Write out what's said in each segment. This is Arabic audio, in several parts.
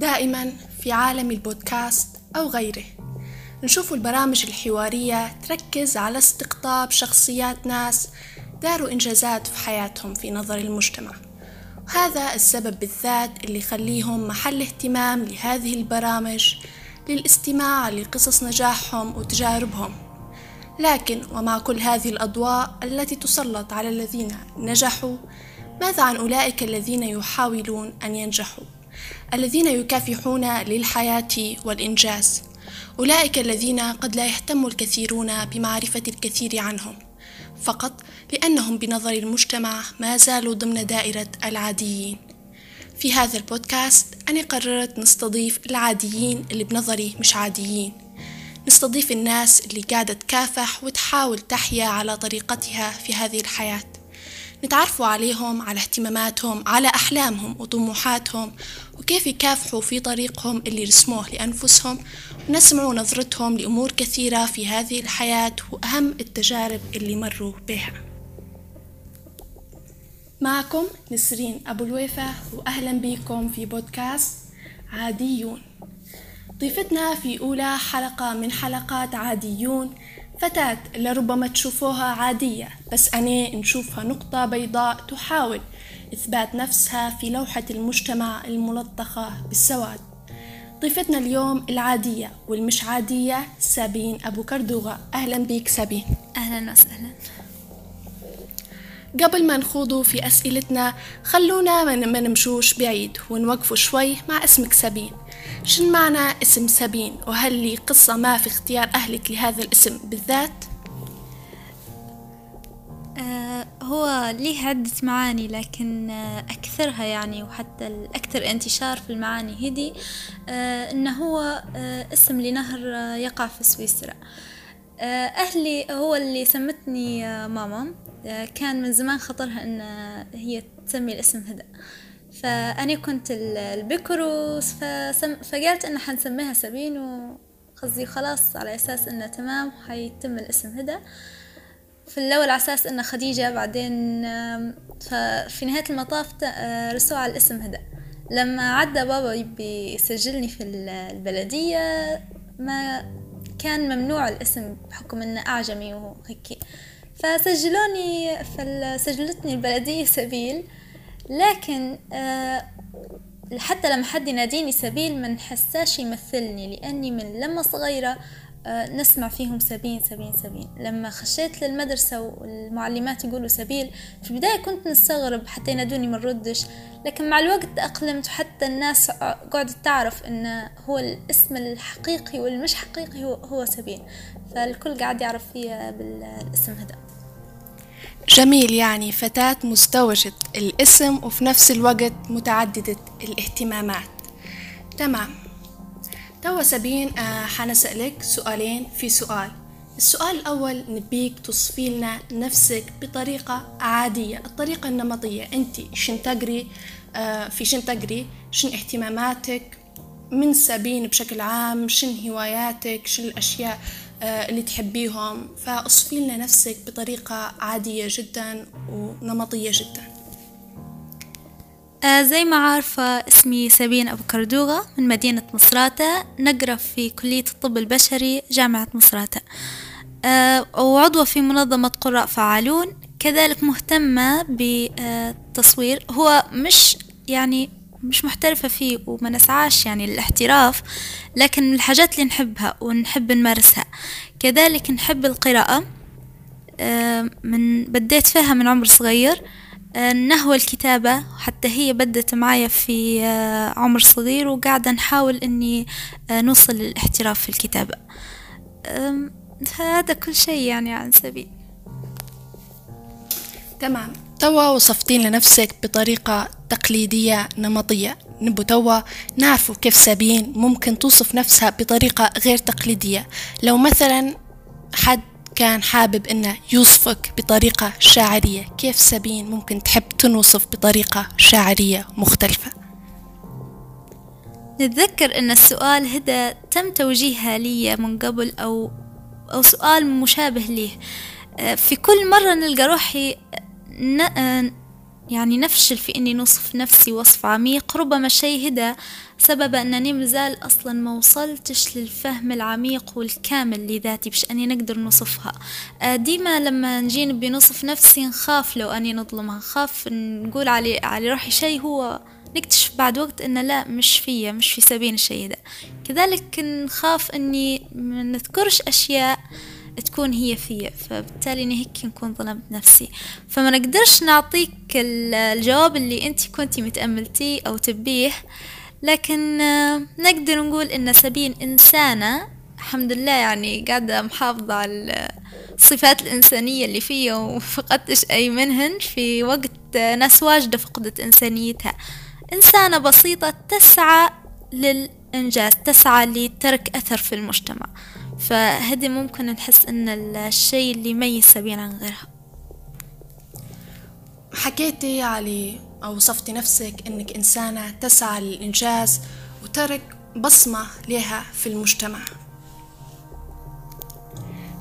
دائما في عالم البودكاست أو غيره. نشوف البرامج الحوارية تركز على استقطاب شخصيات ناس داروا إنجازات في حياتهم في نظر المجتمع. وهذا السبب بالذات اللي يخليهم محل اهتمام لهذه البرامج للاستماع لقصص نجاحهم وتجاربهم. لكن ومع كل هذه الأضواء التي تسلط على الذين نجحوا ماذا عن أولئك الذين يحاولون أن ينجحوا؟ الذين يكافحون للحياة والإنجاز. أولئك الذين قد لا يهتم الكثيرون بمعرفة الكثير عنهم فقط لأنهم بنظر المجتمع ما زالوا ضمن دائرة العاديين. في هذا البودكاست أنا قررت نستضيف العاديين اللي بنظري مش عاديين. نستضيف الناس اللي قاعدة تكافح وتحاول تحيا على طريقتها في هذه الحياة. نتعرفوا عليهم على اهتماماتهم على أحلامهم وطموحاتهم وكيف يكافحوا في طريقهم اللي رسموه لأنفسهم ونسمع نظرتهم لأمور كثيرة في هذه الحياة وأهم التجارب اللي مروا بها. معكم نسرين أبو الويفة وأهلا بكم في بودكاست عاديون. ضيفتنا في أولى حلقة من حلقات عاديون فتاة لربما تشوفوها عادية بس أنا نشوفها نقطة بيضاء تحاول إثبات نفسها في لوحة المجتمع الملطخة بالسواد. ضيفتنا اليوم العادية والمش عادية سابين أبو كردوغة. أهلا بيك سابين. أهلا وسهلا. قبل ما نخوضوا في أسئلتنا خلونا ما نمشوش بعيد ونوقفوا شوي مع اسمك سابين. شن معنى اسم سابين وهل لي قصة ما في اختيار أهلك لهذا الاسم بالذات؟ آه هو ليه عدة معاني لكن آه أكثرها يعني وحتى الأكثر انتشار في المعاني هدي آه إنه هو اسم لنهر يقع في سويسرا. أهلي هو اللي سمتني ماما. كان من زمان خطرها إن هي تسمي الاسم هدأ فأنا كنت البكروس فسم... فقالت إن حنسميها سابين وقصدي خلاص على أساس إنه تمام حيتم الاسم هدا في الأول على أساس إنه خديجة بعدين ففي نهاية المطاف رسوا على الاسم هدا لما عدى بابا يبي يسجلني في البلدية ما كان ممنوع الاسم بحكم إنه أعجمي وهيك. فسجلوني فسجلتني البلدية سبيل. لكن آه حتى لما حد يناديني سبيل ما نحساش يمثلني لأني من لما صغيرة آه نسمع فيهم سبين سبين سبين لما خشيت للمدرسة والمعلمات يقولوا سبيل في البداية كنت نستغرب حتى ينادوني ما نردش لكن مع الوقت تأقلمت وحتى الناس قعدت تعرف إن هو الاسم الحقيقي والمش حقيقي هو, هو سبين فالكل قاعد يعرف فيها بالاسم هذا. جميل يعني فتاة مزدوجة الاسم وفي نفس الوقت متعددة الاهتمامات. تمام. توا سابين آه حنسألك سؤالين في سؤال. السؤال الأول نبيك توصفي لنا نفسك بطريقة عادية. الطريقة النمطية أنت شن تقري آه في شن تقري؟ شن اهتماماتك؟ من سابين بشكل عام؟ شن هواياتك؟ شن الأشياء؟ اللي تحبيهم. فاصفي لنا نفسك بطريقة عادية جدا ونمطية جدا. آه زي ما عارفة اسمي سابين أبو كردوغة من مدينة مصراتة. نقرأ في كلية الطب البشري جامعة مصراتة. آه وعضوة في منظمة قراء فعالون. كذلك مهتمة بالتصوير هو مش يعني مش محترفة فيه وما نسعاش يعني للاحتراف لكن من الحاجات اللي نحبها ونحب نمارسها. كذلك نحب القراءة. من بديت فيها من عمر صغير. نهوى الكتابة حتى هي بدت معايا في عمر صغير وقاعدة نحاول إني نوصل للاحتراف في الكتابة. هذا كل شيء يعني عن سبيل. تمام. توا وصفتين لنفسك بطريقة تقليدية نمطية. نبو توا نعرفوا كيف سابين ممكن توصف نفسها بطريقة غير تقليدية. لو مثلا حد كان حابب إنه يوصفك بطريقة شاعرية كيف سابين ممكن تحب تنوصف بطريقة شاعرية مختلفة؟ نتذكر إن السؤال هذا تم توجيهها لي من قبل أو أو سؤال مشابه ليه. في كل مرة نلقى روحي يعني نفشل في إني نوصف نفسي وصف عميق. ربما شي هدا سبب أنني مازال أصلا ما وصلتش للفهم العميق والكامل لذاتي باش أني نقدر نوصفها. آه، ديما لما نجي نبي نوصف نفسي نخاف لو أني نظلمها. نخاف نقول علي على روحي شي هو نكتشف بعد وقت أن لا مش فيا مش في سبيل الشيء ده. كذلك نخاف أني ما نذكرش أشياء تكون هي فيا. فبالتالي إني هيك نكون ظلمت نفسي. فما نقدرش نعطيك الجواب اللي أنت كنتي متأملتيه أو تبيه لكن آه، نقدر نقول إن سبين إنسانة الحمد لله يعني قاعدة محافظة على الصفات الإنسانية اللي فيا وفقدتش أي منهن في وقت ناس واجدة فقدت إنسانيتها. إنسانة بسيطة تسعى للإنجاز تسعى لترك أثر في المجتمع. فهذه ممكن نحس إن الشيء اللي يميز سبين عن غيرها. حكيتي علي أو وصفتي نفسك إنك إنسانة تسعى للإنجاز وترك بصمة لها في المجتمع.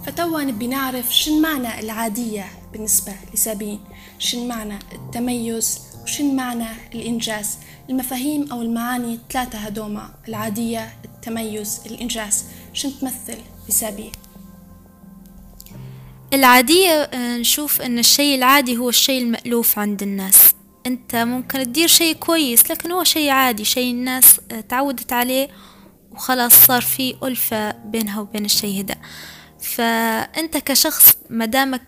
فتوا نبي نعرف شن معنى العادية بالنسبة لسابين شن معنى التميز وشن معنى الإنجاز. المفاهيم أو المعاني الثلاثة هدوما العادية التميز الإنجاز. شن تمثل لسابين العادية آه، نشوف أن الشيء العادي هو الشيء المألوف عند الناس. أنت ممكن تدير شيء كويس لكن هو شيء عادي شيء الناس آه، تعودت عليه وخلاص صار في ألفة بينها وبين الشيء هذا فأنت كشخص مدامك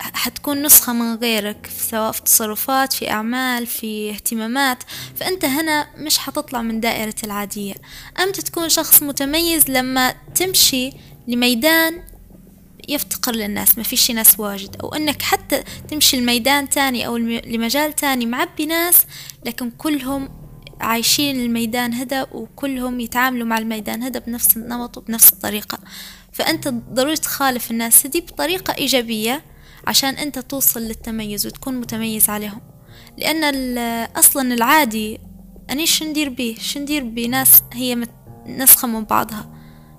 حتكون نسخة من غيرك سواء في تصرفات في أعمال في اهتمامات. فأنت هنا مش حتطلع من دائرة العادية. أمتى تكون شخص متميز لما تمشي لميدان يفتقر للناس ما فيش ناس واجد. أو أنك حتى تمشي لميدان تاني أو لمجال تاني معبي ناس لكن كلهم عايشين الميدان هذا وكلهم يتعاملوا مع الميدان هذا بنفس النمط وبنفس الطريقة. فأنت ضروري تخالف الناس دي بطريقة إيجابية. عشان أنت توصل للتميز وتكون متميز عليهم. لأن أصلا العادي أني شندير بيه؟ شندير بناس هي نسخة من بعضها.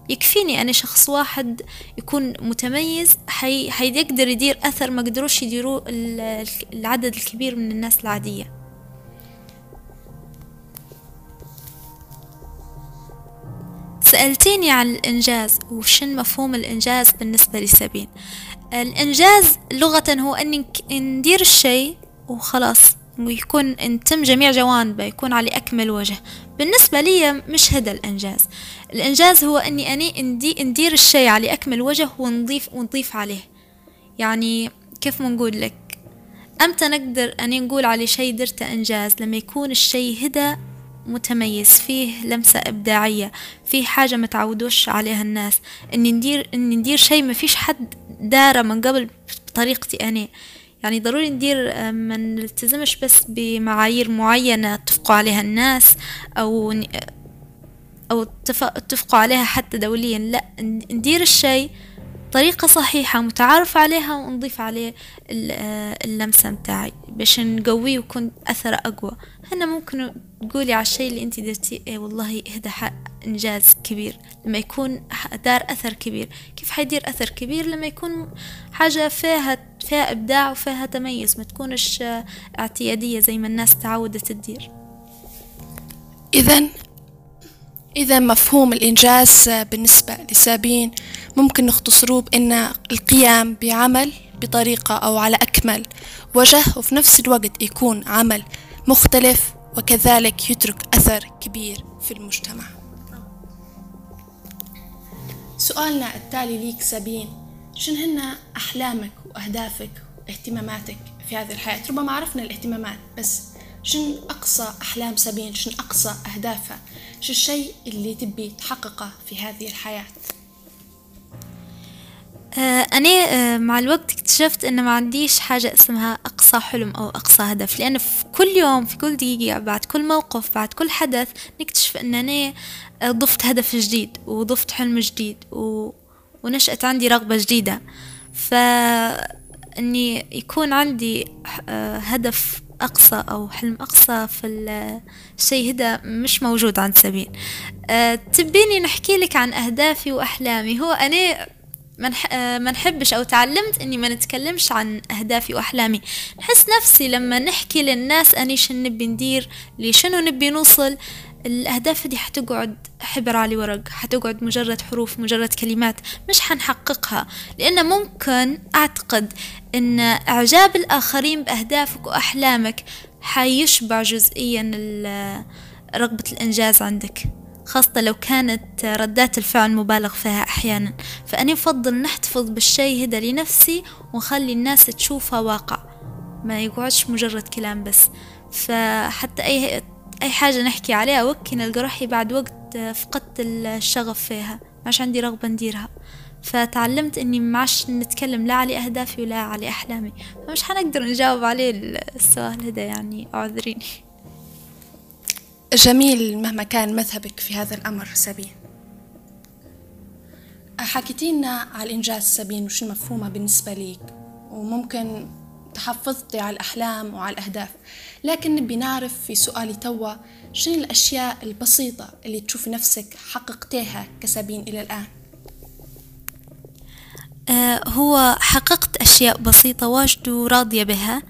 يكفيني أنا شخص واحد يكون متميز حي... حيقدر يدير أثر ما قدروش يديروه العدد الكبير من الناس العادية. سألتيني عن الإنجاز وشن مفهوم الإنجاز بالنسبة لسابين الإنجاز لغة هو أنك ندير الشيء وخلاص ويكون أنتم جميع جوانبه يكون على أكمل وجه. بالنسبة لي مش هذا الإنجاز. الإنجاز هو أني أني ندي ندير الشيء على أكمل وجه ونضيف ونضيف عليه. يعني كيف ما نقول لك؟ أمتى نقدر أني نقول على شيء درته إنجاز؟ لما يكون الشيء هدا متميز فيه لمسة إبداعية فيه حاجة ما تعودوش عليها الناس. إني ندير إني ندير شيء ما فيش حد داره من قبل بطريقتي أنا. يعني ضروري ندير آه، ما نلتزمش بس بمعايير معينة اتفقوا عليها الناس أو أو اتفقوا عليها حتى دوليا. لا ندير الشيء طريقة صحيحة متعارف عليها ونضيف عليه آه، اللمسة متاعي باش نقويه ويكون أثره أقوى. هنا ممكن تقولي على الشيء اللي انت درتيه. إيه والله هذا إنجاز كبير. لما يكون دار أثر كبير. كيف حيدير أثر كبير؟ لما يكون حاجة فيها فيها إبداع وفيها تميز. ما تكونش اعتيادية زي ما الناس تعودت تدير. إذا إذا مفهوم الإنجاز بالنسبة لسابين ممكن نختصروه بأن القيام بعمل بطريقة أو على أكمل وجه وفي نفس الوقت يكون عمل مختلف وكذلك يترك أثر كبير في المجتمع. سؤالنا التالي ليك سابين شن هن أحلامك وأهدافك واهتماماتك في هذه الحياة؟ ربما عرفنا الاهتمامات بس شن أقصى أحلام سابين؟ شن أقصى أهدافها؟ شو الشيء اللي تبي تحققه في هذه الحياة؟ أنا آه، مع الوقت اكتشفت إن ما عنديش حاجة اسمها أقصى حلم أو أقصى هدف لأن في كل يوم في كل دقيقة بعد كل موقف بعد كل حدث نكتشف إن أنا آه، ضفت هدف جديد وضفت حلم جديد و... ونشأت عندي رغبة جديدة. فإني يكون عندي هدف أقصى أو حلم أقصى في الشيء هذا مش موجود عند سبيل. تبيني نحكي لك عن أهدافي وأحلامي. هو أنا نح... ما نحبش أو تعلمت إني ما نتكلمش عن أهدافي وأحلامي. نحس نفسي لما نحكي للناس أني شنو نبي ندير لشنو نبي نوصل الأهداف دي حتقعد حبر على ورق حتقعد مجرد حروف مجرد كلمات مش حنحققها. لأن ممكن أعتقد أن إعجاب الآخرين بأهدافك وأحلامك حيشبع جزئيا رغبة الإنجاز عندك. خاصة لو كانت ردات الفعل مبالغ فيها أحيانا. فأنا أفضل نحتفظ بالشي هذا لنفسي ونخلي الناس تشوفها واقع. ما يقعدش مجرد كلام بس. فحتى أي أي حاجة نحكي عليها وكي نلقى روحي بعد وقت فقدت الشغف فيها. ماش عندي رغبة نديرها. فتعلمت إني معش نتكلم لا على أهدافي ولا على أحلامي. فمش حنقدر نجاوب عليه السؤال هذا يعني أعذريني. جميل مهما كان مذهبك في هذا الأمر سابين حكيتينا على الإنجاز سابين وشو مفهومها بالنسبة ليك؟ وممكن تحفظتي على الأحلام وعلى الأهداف. لكن نبي نعرف في سؤالي توا شنو الأشياء البسيطة اللي تشوفي نفسك حققتيها كسابين إلى الآن؟ آه هو حققت أشياء بسيطة واجد وراضية بها.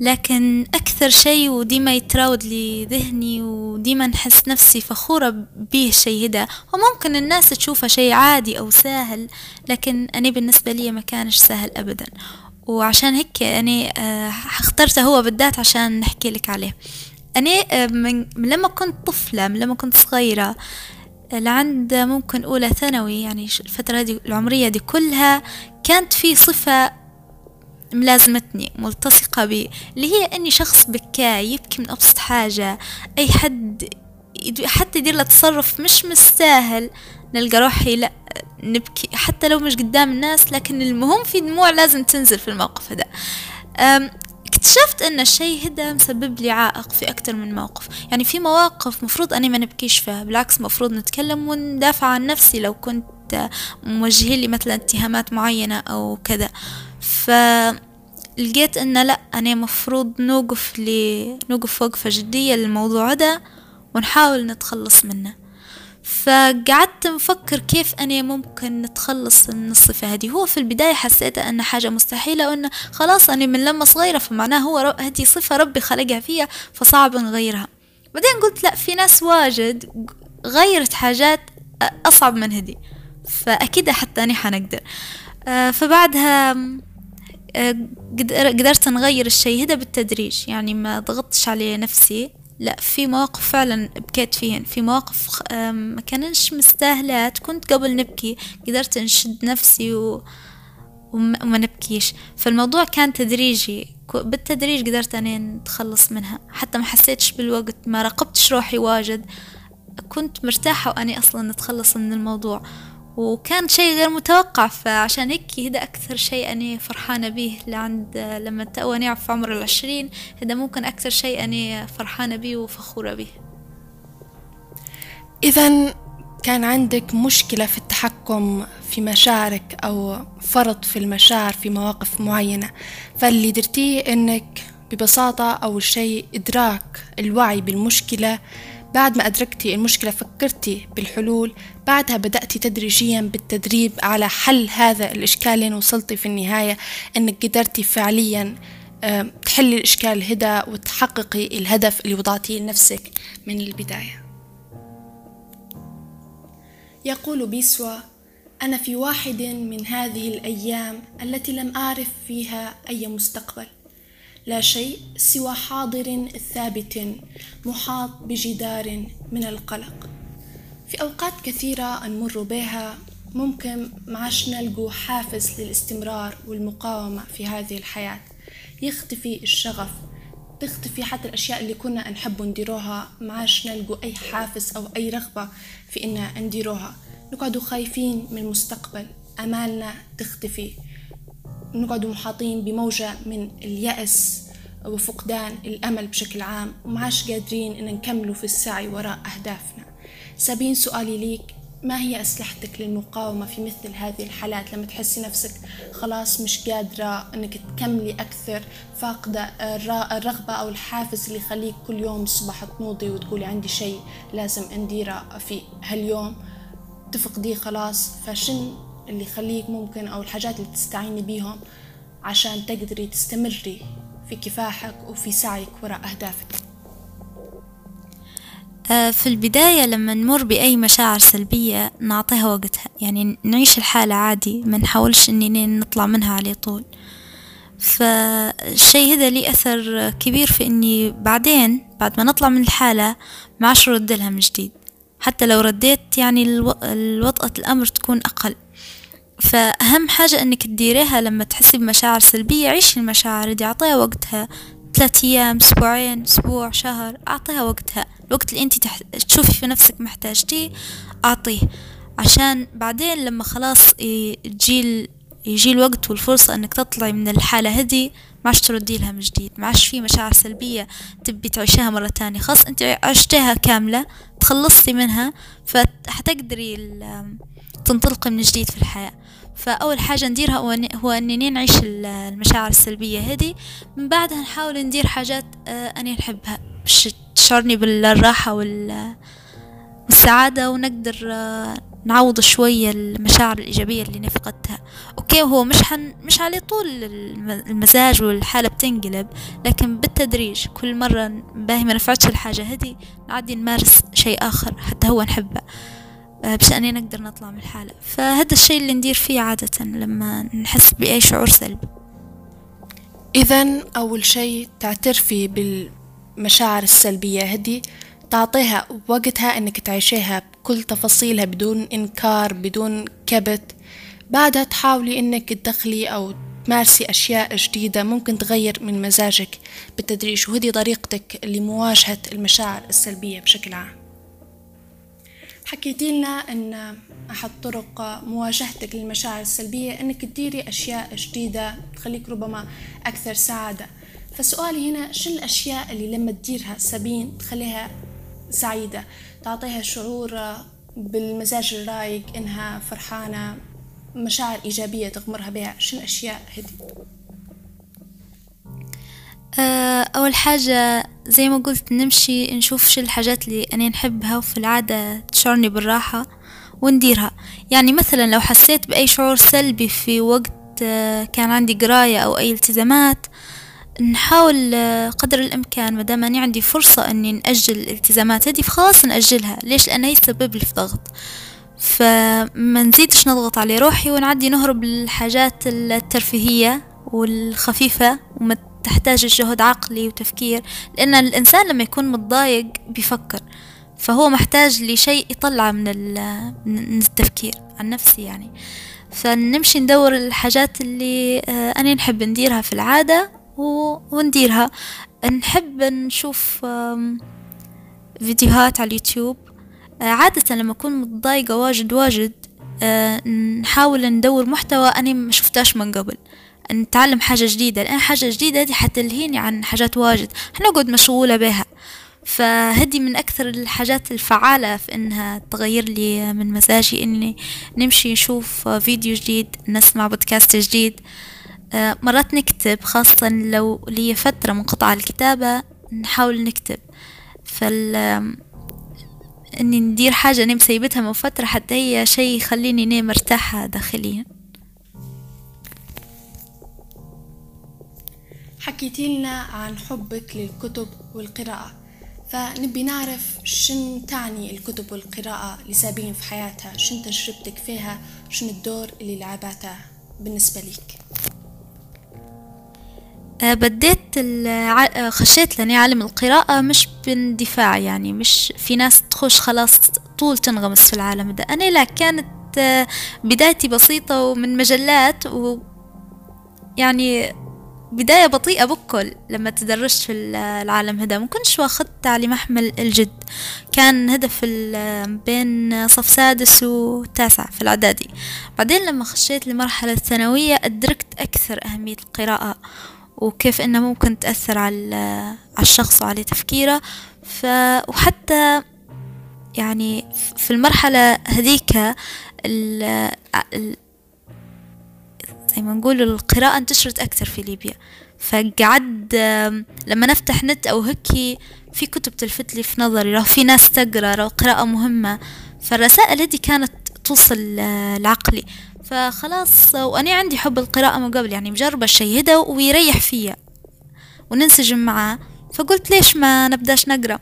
لكن أكثر شيء وديما يتراود لي ذهني وديما نحس نفسي فخورة به الشيء هدا وممكن الناس تشوفه شيء عادي أو سهل لكن أنا بالنسبة لي ما كانش سهل أبدا. وعشان هيك أنا آه، اخترته هو بالذات عشان نحكي لك عليه. أنا آه، من لما كنت طفلة من لما كنت صغيرة لعند ممكن أولى ثانوي يعني الفترة دي العمرية دي كلها كانت في صفة ملازمتني ملتصقة بي اللي هي أني شخص بكاي يبكي من أبسط حاجة. أي حد حتى يدير له تصرف مش مستاهل نلقى روحي لا نبكي. حتى لو مش قدام الناس لكن المهم في دموع لازم تنزل في الموقف هذا. اكتشفت أن الشيء هذا مسبب لي عائق في أكثر من موقف. يعني في مواقف مفروض أني ما نبكيش فيها بالعكس مفروض نتكلم وندافع عن نفسي لو كنت موجهين لي مثلا اتهامات معينة أو كذا. فلقيت إن لأ أنا مفروض نوقف لي نوقف وقفة جدية للموضوع ده ونحاول نتخلص منه. فقعدت نفكر كيف أنا ممكن نتخلص من الصفة هذه. هو في البداية حسيت أن حاجة مستحيلة وأن خلاص أنا من لما صغيرة فمعناه هو هذه صفة ربي خلقها فيها فصعب نغيرها. بعدين قلت لأ في ناس واجد غيرت حاجات أصعب من هذه. فأكيد حتى أنا حنقدر. آه، فبعدها قدرت نغير الشيء هذا بالتدريج. يعني ما ضغطتش على نفسي. لا في مواقف فعلا بكيت فيهن. في مواقف ما كانش مستاهلات. كنت قبل نبكي. قدرت نشد نفسي و... وما نبكيش. فالموضوع كان تدريجي. بالتدريج قدرت أني نتخلص منها. حتى ما حسيتش بالوقت. ما راقبتش روحي واجد. كنت مرتاحة وأني أصلا نتخلص من الموضوع. وكان شيء غير متوقع فعشان هيك هذا أكثر شيء أنا فرحانة به لعند لما تأواني في عمر العشرين هذا ممكن أكثر شيء أنا فرحانة به وفخورة به إذا كان عندك مشكلة في التحكم في مشاعرك أو فرط في المشاعر في مواقف معينة فاللي درتيه إنك ببساطة أول شيء إدراك الوعي بالمشكلة بعد ما أدركتي المشكلة فكرتي بالحلول بعدها بدأتي تدريجيا بالتدريب على حل هذا الإشكال لين وصلتي في النهاية أنك قدرتي فعليا تحلي الإشكال هدا وتحققي الهدف اللي وضعتيه لنفسك من البداية. يقول بيسوا أنا في واحد من هذه الأيام التي لم أعرف فيها أي مستقبل. لا شيء سوى حاضر ثابت محاط بجدار من القلق. في أوقات كثيرة نمر بها. ممكن معاش نلقوا حافز للاستمرار والمقاومة في هذه الحياة. يختفي الشغف تختفي حتى الأشياء اللي كنا نحب نديروها معاش نلقوا أي حافز أو أي رغبة في إن نديروها. نقعدوا خايفين من المستقبل. أمالنا تختفي. نقعد محاطين بموجة من اليأس وفقدان الأمل بشكل عام. ومعاش قادرين إن نكملوا في السعي وراء أهدافنا. سابين سؤالي ليك. ما هي أسلحتك للمقاومة في مثل هذه الحالات؟ لما تحسي نفسك خلاص مش قادرة أنك تكملي أكثر فاقدة الرغبة أو الحافز اللي يخليك كل يوم الصبح تنوضي وتقولي عندي شيء لازم أنديرة في هاليوم تفقديه خلاص. فشن اللي يخليك ممكن أو الحاجات اللي تستعيني بيهم عشان تقدري تستمري في كفاحك وفي سعيك وراء أهدافك؟ في البداية لما نمر بأي مشاعر سلبية نعطيها وقتها. يعني نعيش الحالة عادي ما نحاولش إني نطلع منها على طول. فالشي هذا لي أثر كبير في إني بعدين بعد ما نطلع من الحالة ما عادش رد لها من جديد. حتى لو رديت يعني الوطأة الأمر تكون أقل. فأهم حاجة إنك تديريها لما تحسي بمشاعر سلبية عيشي المشاعر دي أعطيها وقتها. ثلاثة أيام أسبوعين أسبوع شهر أعطيها وقتها. الوقت اللي أنت تح... تشوفي في نفسك محتاجتيه أعطيه. عشان بعدين لما خلاص يجي يجي الوقت والفرصة إنك تطلعي من الحالة هذي ما عادش تردي لها من جديد. ما عادش في مشاعر سلبية تبي تعيشها مرة تانية. خلاص انت عشتها كاملة تخلصتي منها فحتقدري تنطلقي من جديد في الحياة. فأول حاجة نديرها هو أنني نعيش المشاعر السلبية هذه. من بعدها نحاول ندير حاجات آه، أنا نحبها. باش تشعرني بالراحة والسعادة ونقدر آه، نعوض شوية المشاعر الإيجابية اللي نفقدتها. أوكي هو مش حن مش على طول المزاج والحالة بتنقلب لكن بالتدريج كل مرة باهي ما نفعتش الحاجة هذي نعدي نمارس شيء آخر حتى هو نحبه. باش أني نقدر نطلع من الحالة. فهذا الشيء اللي ندير فيه عادة لما نحس بأي شعور سلبي. إذا أول شيء تعترفي بالمشاعر السلبية هدي تعطيها وقتها إنك تعيشيها بكل تفاصيلها بدون إنكار بدون كبت. بعدها تحاولي إنك تدخلي أو تمارسي أشياء جديدة ممكن تغير من مزاجك بالتدريج وهذه طريقتك لمواجهة المشاعر السلبية بشكل عام. حكيتي لنا أن أحد طرق مواجهتك للمشاعر السلبية أنك تديري أشياء جديدة تخليك ربما أكثر سعادة. فسؤالي هنا شو الأشياء اللي لما تديرها سابين تخليها سعيدة؟ تعطيها شعور بالمزاج الرايق إنها فرحانة مشاعر إيجابية تغمرها بها. شو الأشياء هدي آه، أول حاجة زي ما قلت نمشي نشوف شو الحاجات اللي أنا نحبها وفي العادة تشعرني بالراحة ونديرها. يعني مثلا لو حسيت بأي شعور سلبي في وقت آه، كان عندي قراية أو أي التزامات نحاول آه، قدر الإمكان مادام أني عندي فرصة أني نأجل الالتزامات هذه فخلاص نأجلها. ليش؟ لأنها يسبب لي في ضغط. فما نزيدش نضغط على روحي ونعدي نهرب للحاجات الترفيهية والخفيفة وما تحتاج جهد عقلي وتفكير لأن الإنسان لما يكون متضايق بيفكر فهو محتاج لشيء يطلع من, من التفكير عن نفسي يعني. فنمشي ندور الحاجات اللي آه، أنا نحب نديرها في العادة ونديرها. نحب نشوف فيديوهات على اليوتيوب. آه، عادة لما أكون متضايقة واجد واجد آه، نحاول ندور محتوى أنا ما شفتاش من قبل. نتعلم حاجة جديدة. لأن حاجة جديدة دي حتلهيني عن حاجات واجد. حنقعد مشغولة بها. فهدي من أكثر الحاجات الفعالة في إنها تغير لي من مزاجي إني نمشي نشوف فيديو جديد نسمع بودكاست جديد. مرات نكتب خاصة لو لي فترة منقطعة الكتابة نحاول نكتب. فال إني ندير حاجة أنا مسيبتها من فترة حتى هي شي يخليني أنا مرتاحة داخليا. حكيتي لنا عن حبك للكتب والقراءة. فنبي نعرف شن تعني الكتب والقراءة لسابين في حياتها شن تجربتك فيها شن الدور اللي لعبتها بالنسبة ليك؟ آه، بديت آه، خشيت لأني عالم القراءة مش باندفاع يعني مش في ناس تخش خلاص طول تنغمس في العالم ده. أنا لا كانت آه، بدايتي بسيطة ومن مجلات و يعني بداية بطيئة بكل لما تدرجت في العالم هذا. ما كنتش واخدت على محمل الجد. كان هدف بين صف سادس وتاسع في الإعدادي. بعدين لما خشيت لمرحلة الثانوية أدركت أكثر أهمية القراءة وكيف انها ممكن تأثر على الشخص وعلى تفكيره. ف وحتى يعني في المرحلة هذيك. زي ما نقول القراءة انتشرت أكثر في ليبيا. فقعد لما نفتح نت أو هكي في كتب تلفت لي في نظري لو في ناس تقرأ لو قراءة مهمة. فالرسائل هذه كانت توصل لعقلي. فخلاص وأنا عندي حب القراءة من قبل يعني مجربة الشي هدا ويريح فيا وننسجم معاه. فقلت ليش ما نبدأش نقرأ؟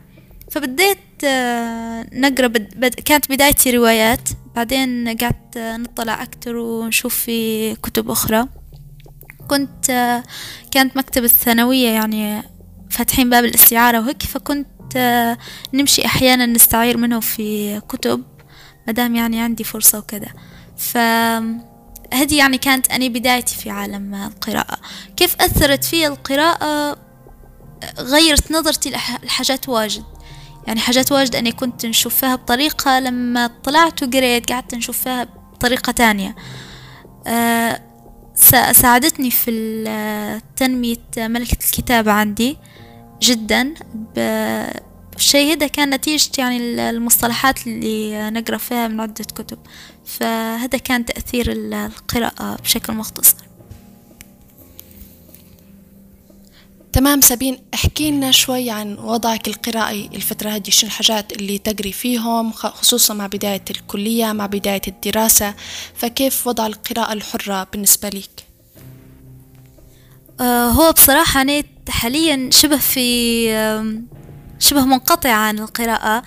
فبديت آه، نقرأ بد... كانت بدايتي روايات بعدين قعدت نطلع أكتر ونشوف في كتب أخرى. كنت آه، كانت مكتبة الثانوية يعني فاتحين باب الاستعارة وهيك فكنت آه، نمشي أحيانا نستعير منه في كتب مدام يعني عندي فرصة وكذا. فهذه يعني كانت أني بدايتي في عالم القراءة. كيف أثرت في القراءة؟ غيرت نظرتي لحاجات واجد. يعني حاجات واجد أني كنت نشوفها بطريقة لما طلعت وقريت قعدت نشوفها بطريقة تانية. أه ساعدتني في تنمية ملكة الكتابة عندي جدا الشيء هذا كان نتيجة يعني المصطلحات اللي نقرأ فيها من عدة كتب. فهذا كان تأثير القراءة بشكل مختصر. تمام سابين احكي لنا شوي عن وضعك القرائي الفترة هذه شنو الحاجات اللي تقري فيهم خصوصا مع بداية الكلية مع بداية الدراسة فكيف وضع القراءة الحرة بالنسبة لك؟ آه هو بصراحة أنا حاليا شبه في شبه منقطعة عن القراءة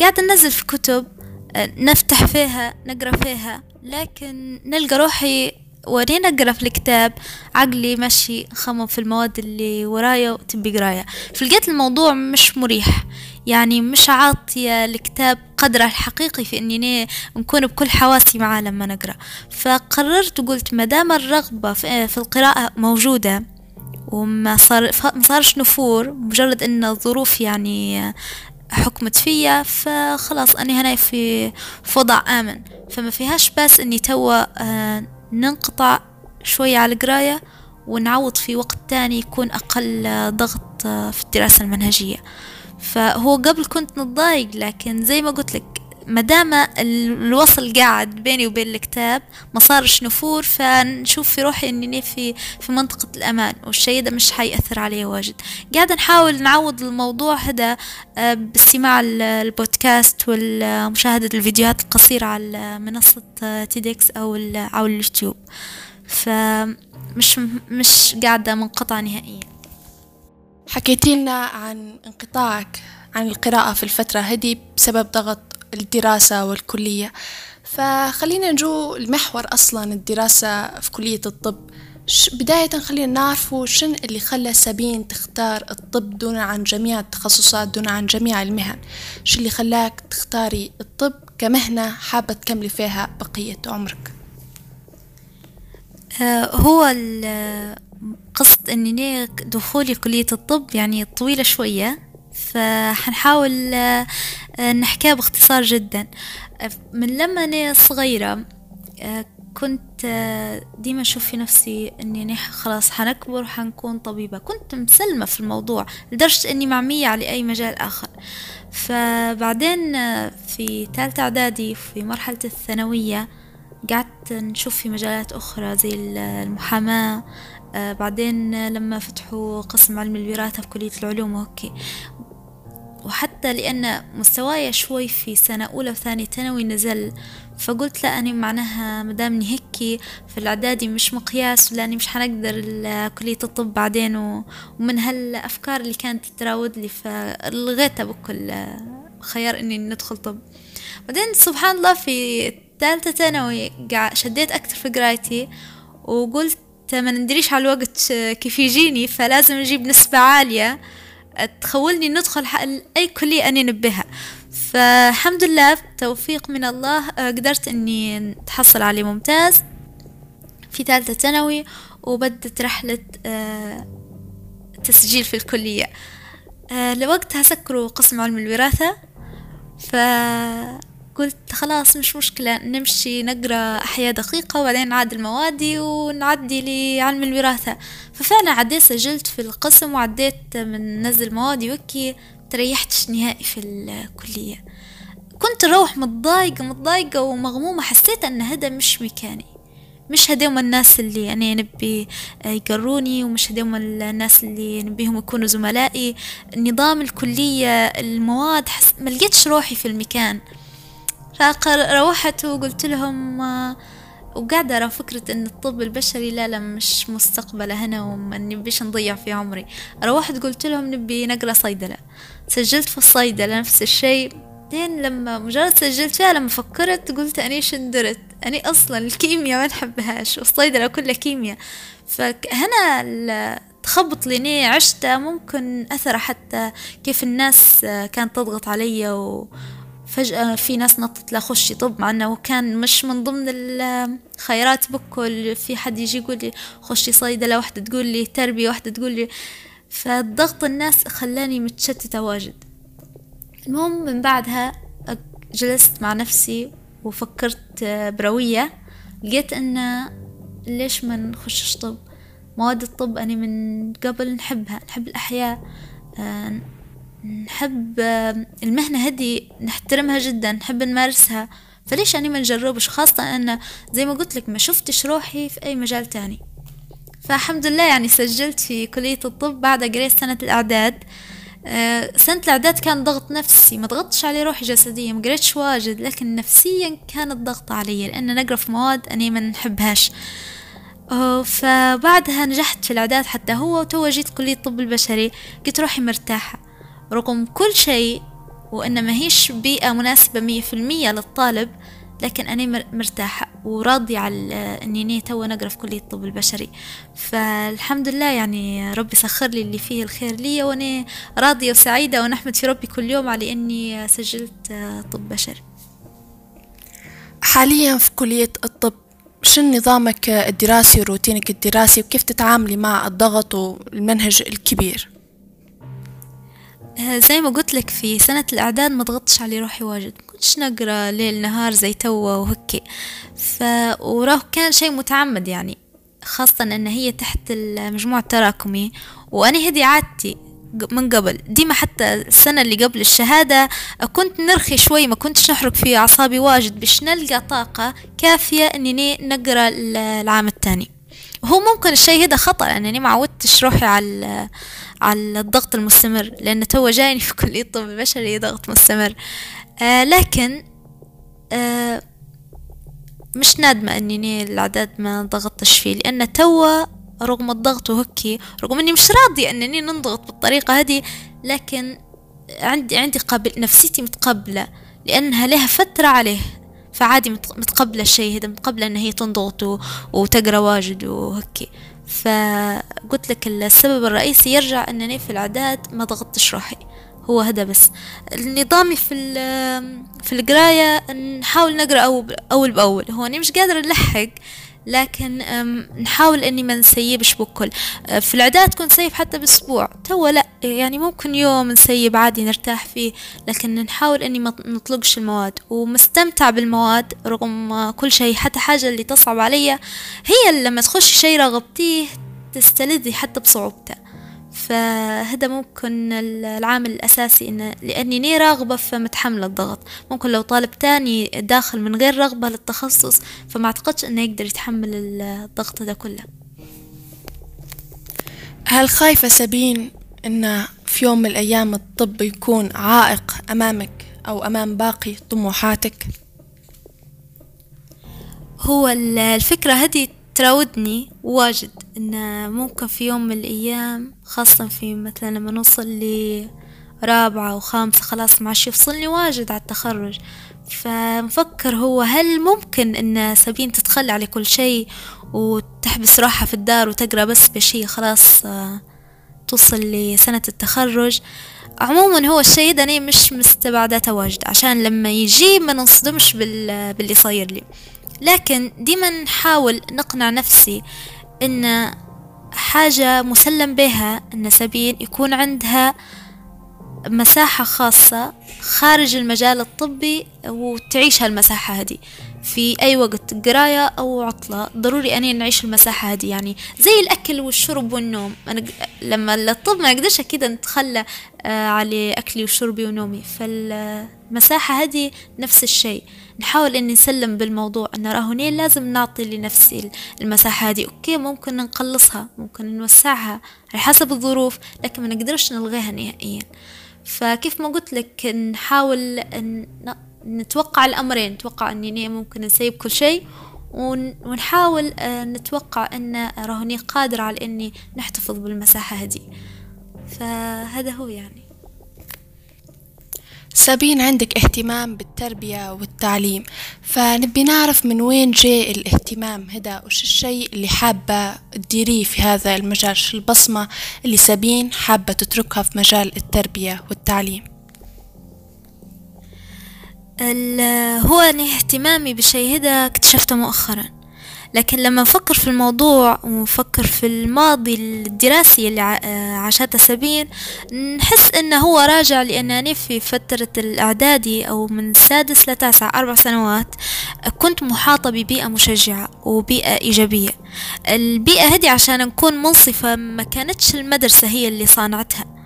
قاعدة ننزل في كتب آه، نفتح فيها نقرأ فيها لكن نلقى روحي ورينا أقرأ في الكتاب عقلي ماشي خمم في المواد اللي ورايا وتبي قراية فلقيت الموضوع مش مريح يعني مش عاطية الكتاب قدره الحقيقي في إني نكون بكل حواسي معاه لما نقرأ. فقررت وقلت مدام الرغبة في القراءة موجودة وما صار ما صارش نفور مجرد إن الظروف يعني حكمت فيا فخلاص اني هنا في وضع آمن. فما فيهاش بس إني توا آه، ننقطع شوية على القراية ونعوض في وقت تاني يكون أقل ضغط في الدراسة المنهجية. فهو قبل كنت نتضايق لكن زي ما قلت لك مدام الوصل قاعد بيني وبين الكتاب ما صارش نفور فنشوف في روحي إني في في منطقة الأمان والشيء ده مش حيأثر علي واجد. قاعدة نحاول نعوض الموضوع هذا آه، باستماع البودكاست ومشاهدة الفيديوهات القصيرة على منصة TEDx أو أو اليوتيوب. فمش مش قاعدة منقطعة نهائيا. حكيتي لنا عن انقطاعك عن القراءة في الفترة هذه بسبب ضغط الدراسة والكلية. فخلينا نجو المحور أصلا الدراسة في كلية الطب. بداية خلينا نعرفوا شن اللي خلى سابين تختار الطب دون عن جميع التخصصات دون عن جميع المهن؟ شو اللي خلاك تختاري الطب كمهنة حابة تكملي فيها بقية عمرك؟ آه، هو قصة إني دخولي كلية الطب يعني طويلة شوية. فحنحاول آه، نحكيها باختصار جدا. من لما أنا صغيرة آه، كنت آه، ديما أشوف في نفسي إني خلاص حنكبر وحنكون طبيبة. كنت مسلمة في الموضوع لدرجة إني معمية على أي مجال آخر. فبعدين في ثالثة إعدادي في مرحلة الثانوية قعدت نشوف في مجالات أخرى زي المحاماة. بعدين لما فتحوا قسم علم الوراثة في كلية العلوم وهكي وحتى لأن مستواي شوي في سنة أولى وثانية ثانوي نزل فقلت لا أنا معناها مدامني هيكي في الإعدادي مش مقياس لأني مش حنقدر كلية الطب بعدين ومن هالأفكار اللي كانت تراود لي فلغيتها بكل خيار إني ندخل طب. بعدين سبحان الله في ثالثة ثانوي شديت أكثر في قرايتي وقلت ما ندريش على الوقت كيف يجيني فلازم نجيب نسبة عالية تخولني ندخل أي كلية أنا نبهها فالحمد لله توفيق من الله آه، قدرت أني تحصل عليه ممتاز في ثالثة ثانوي وبدت رحلة آه، تسجيل في الكلية. آه، لوقتها سكروا قسم علم الوراثة ف قلت خلاص مش مشكلة نمشي نقرأ أحياء دقيقة وبعدين نعدل الموادي ونعدي لعلم الوراثة. ففعلا عديت سجلت في القسم وعديت من نزل موادي وكي تريحتش نهائي في الكلية. كنت أروح متضايقة متضايقة ومغمومة حسيت أن هذا مش مكاني. مش هديهم الناس اللي يعني نبي يقروني ومش هديهم الناس اللي نبيهم يكونوا زملائي. نظام الكلية المواد حس... ملقيتش روحي في المكان. فروحت وقلت لهم وقاعدة أرى فكرة إن الطب البشري لا لا مش مستقبله هنا وما نبيش نضيع في عمري. واحد قلت لهم نبي نقرأ صيدلة. سجلت في الصيدلة نفس الشيء. بعدين لما مجرد سجلت فيها لما فكرت قلت أني شندرت أني أصلا الكيمياء ما نحبهاش والصيدلة كلها كيمياء. فهنا التخبط اللي عشته ممكن أثر حتى كيف الناس كانت تضغط علي و فجأة في ناس نطت لا خشي طب مع انه كان مش من ضمن الخيارات بكل في حد يجي يقول لي خشي صيدلة واحدة تقول لي تربية واحدة تقول لي. فالضغط الناس خلاني متشتتة واجد. المهم من بعدها جلست مع نفسي وفكرت بروية. لقيت إن ليش ما نخشش طب؟ مواد الطب أنا من قبل نحبها نحب الأحياء. آه، نحب المهنة هدي نحترمها جدا نحب نمارسها. فليش أنا ما نجربش؟ خاصة أن زي ما قلت لك ما شفتش روحي في أي مجال تاني. فالحمد لله يعني سجلت في كلية الطب بعد قريت سنة الإعداد. أه سنة الإعداد كان ضغط نفسي ما ضغطش علي روحي جسديا ما قريتش واجد لكن نفسيا كان الضغط علي لأن نقرأ في مواد أنا ما نحبهاش. فبعدها نجحت في الإعداد حتى هو وتو جيت كلية الطب البشري قلت روحي مرتاحة. رغم كل شيء وإن ما هيش بيئة مناسبة مية في المية للطالب لكن أنا مرتاحة وراضية على إني تو نقرأ في كلية الطب البشري. فالحمد لله يعني ربي سخر لي اللي فيه الخير لي وأنا راضية وسعيدة ونحمد في ربي كل يوم على إني سجلت طب بشري. حاليا في كلية الطب شو نظامك الدراسي وروتينك الدراسي وكيف تتعاملي مع الضغط والمنهج الكبير؟ زي ما قلت لك في سنة الإعداد ما ضغطش علي روحي واجد. كنتش نقرأ ليل نهار زي توا وهكي. ف وراه كان شيء متعمد يعني خاصة أن هي تحت المجموع التراكمي. وأنا هدي عادتي من قبل. ديما حتى السنة اللي قبل الشهادة كنت نرخي شوي ما كنتش نحرق في أعصابي واجد باش نلقى طاقة كافية أني نقرأ العام الثاني هو ممكن الشيء هذا خطأ لأنني ما عودتش روحي على على الضغط المستمر لأن تو جايني في كلية الطب البشري ضغط مستمر. آه لكن آه مش نادمة إني العداد ما ضغطتش فيه لأن توا رغم الضغط وهكي رغم إني مش راضية انني ننضغط بالطريقة هذه لكن عندي عندي قابل نفسيتي متقبلة لأنها لها فترة عليه. فعادي متقبلة الشيء هذا متقبلة إن هي تنضغط وتقرأ واجد وهكي فقلت لك السبب الرئيسي يرجع إنني في العادات ما ضغطتش روحي. هو هذا بس. نظامي في في القراية نحاول نقرأ أول بأول. هو أنا مش قادرة نلحق لكن نحاول إني ما نسيبش بكل. أه، في العادات كنت سيب حتى بأسبوع. تو لا يعني ممكن يوم نسيب عادي نرتاح فيه لكن نحاول إني ما نطلقش المواد. ومستمتع بالمواد رغم كل شيء حتى حاجة اللي تصعب علي هي لما تخش شيء رغبتيه تستلذي حتى بصعوبته فهذا ممكن العامل الأساسي إن لأني راغبة فمتحملة الضغط ممكن لو طالب تاني داخل من غير رغبة للتخصص فما أعتقدش إنه يقدر يتحمل الضغط ده كله هل خايفة سبين إن في يوم من الأيام الطب يكون عائق أمامك أو أمام باقي طموحاتك؟ هو الفكرة هذه تراودني واجد إن ممكن في يوم من الأيام خاصة في مثلا لما نوصل لرابعة وخامسة خلاص ما يفصلني واجد على التخرج. فمفكر هو هل ممكن إن سابين تتخلى على كل شيء وتحبس روحها في الدار وتقرأ بس بشي خلاص آه، توصل لسنة التخرج. عموما هو الشيء ده أنا مش مستبعداته واجد عشان لما يجي ما نصدمش باللي صاير لي. لكن ديما نحاول نقنع نفسي إن حاجة مسلم بها إن سبين يكون عندها مساحة خاصة خارج المجال الطبي وتعيش هالمساحة هذه. في أي وقت قراية أو عطلة ضروري أني نعيش المساحة هذه يعني. زي الأكل والشرب والنوم. أنا لما الطب ما نقدرش أكيد نتخلى آه، على أكلي وشربي ونومي. فالمساحة هذه نفس الشيء. نحاول إني نسلم بالموضوع ان راهونين لازم نعطي لنفسي المساحة هذه. أوكي ممكن نقلصها ممكن نوسعها على حسب الظروف لكن ما نقدرش نلغيها نهائيا. فكيف ما قلت لك نحاول نتوقع الأمرين. نتوقع أني ممكن نسيب كل شيء ونحاول آه، نتوقع أن رهني قادرة على أني نحتفظ بالمساحة هذه. فهذا هو يعني. سابين عندك اهتمام بالتربية والتعليم فنبي نعرف من وين جاء الاهتمام هذا وش الشيء اللي حابة تديريه في هذا المجال شو البصمة اللي سابين حابة تتركها في مجال التربية والتعليم؟ هو اهتمامي بالشيء هذا اكتشفته مؤخرا. لكن لما نفكر في الموضوع ونفكر في الماضي الدراسي اللي عاشته سبين نحس إنه هو راجع لأنني في فترة الإعدادي أو من سادس لتاسع أربع سنوات كنت محاطة ببيئة مشجعة وبيئة إيجابية. البيئة هذه عشان نكون منصفة ما كانتش المدرسة هي اللي صانعتها.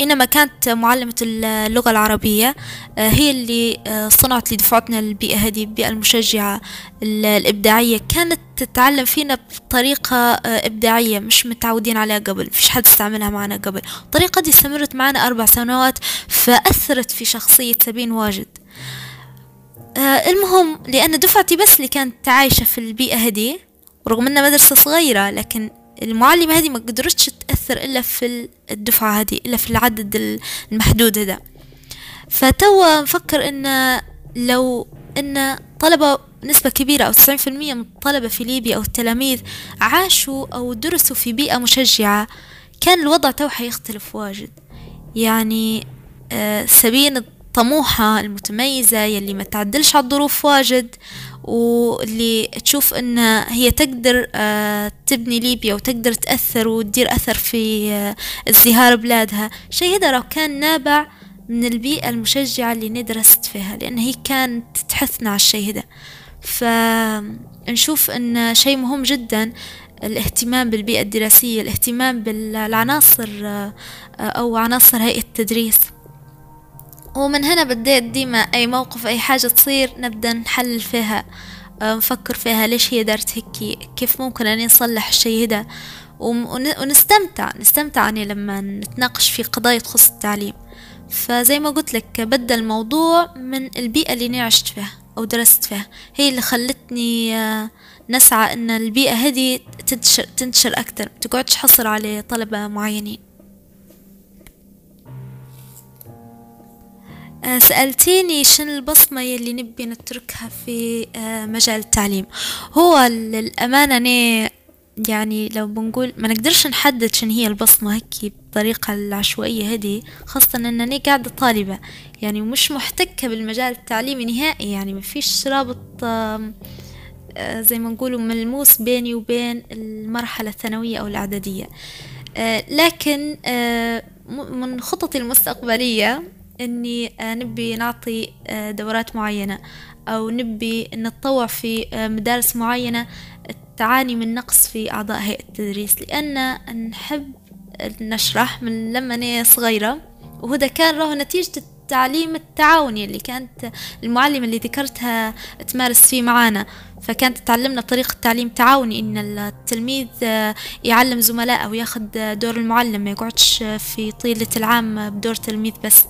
إنما كانت معلمة اللغة العربية آه، هي اللي آه، صنعت لدفعتنا البيئة هذه البيئة المشجعة الإبداعية. كانت تتعلم فينا بطريقة آه، إبداعية مش متعودين عليها قبل فيش حد استعملها معنا قبل. الطريقة دي استمرت معنا أربع سنوات فأثرت في شخصية سبين واجد. المهم لأن دفعتي بس اللي كانت عايشة في البيئة هذه رغم إنها مدرسة صغيرة لكن المعلمة هذه ما قدرتش تأثر إلا في الدفعة هذه إلا في العدد المحدود هذا. فتوا نفكر إن لو إن طلبة نسبة كبيرة أو تسعين في المية من الطلبة في ليبيا أو التلاميذ عاشوا أو درسوا في بيئة مشجعة كان الوضع تو حيختلف واجد. يعني آه سبين الطموحة المتميزة يلي ما تعدلش على الظروف واجد واللي تشوف إن هي تقدر آه، تبني ليبيا وتقدر تأثر وتدير أثر في آه، ازدهار بلادها. شيء هذا لو كان نابع من البيئة المشجعة اللي ندرست فيها لأن هي كانت تحثنا على الشيء هذا. فنشوف أن شيء مهم جدا الاهتمام بالبيئة الدراسية الاهتمام بالعناصر آه، أو عناصر هيئة التدريس. ومن هنا بديت ديما أي موقف أي حاجة تصير نبدأ نحلل فيها آه، نفكر فيها ليش هي دارت هيك كيف ممكن أن نصلح الشي هذا؟ ونستمتع نستمتع يعني لما نتناقش في قضايا تخص التعليم. فزي ما قلت لك بدأ الموضوع من البيئة اللي أنا عشت فيها أو درست فيها. هي اللي خلتني آه، نسعى أن البيئة هذه تنتشر, تنتشر أكثر متقعدش حصر على طلبة معينين. سألتيني شن البصمة يلي نبي نتركها في آه، مجال التعليم. هو للأمانة أنا يعني لو بنقول ما نقدرش نحدد شن هي البصمة هيك بطريقة العشوائية هذه خاصة أنني قاعدة طالبة. يعني مش محتكة بالمجال التعليمي نهائي. يعني ما فيش رابط آه، زي ما نقولوا ملموس بيني وبين المرحلة الثانوية أو الإعدادية. لكن من خططي المستقبلية إني آه، نبي نعطي آه، دورات معينة أو نبي نتطوع في آه، مدارس معينة تعاني من نقص في أعضاء هيئة التدريس. لأن نحب نشرح من لما أنا صغيرة وهذا كان راه نتيجة التعليم التعاوني اللي كانت المعلمة اللي ذكرتها تمارس فيه معانا. فكانت تعلمنا بطريقة تعليم تعاوني إن التلميذ يعلم زملائه وياخد دور المعلم ما يقعدش في طيلة العام بدور تلميذ بس.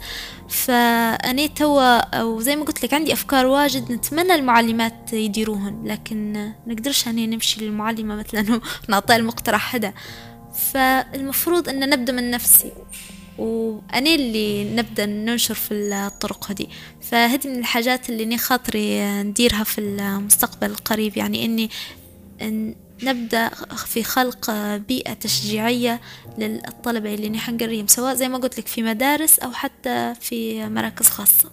فأنا توا أو زي ما قلت لك عندي أفكار واجد نتمنى المعلمات يديروهن لكن نقدرش أني نمشي للمعلمة مثلا ونعطيها المقترح هذا. فالمفروض أن نبدأ من نفسي. وأنا اللي نبدأ ننشر في الطرق هذه. فهذه من الحاجات اللي أنا خاطري نديرها في المستقبل القريب يعني إني نبدأ في خلق بيئة تشجيعية للطلبة اللي نحن نقريهم سواء زي ما قلت لك في مدارس أو حتى في مراكز خاصة.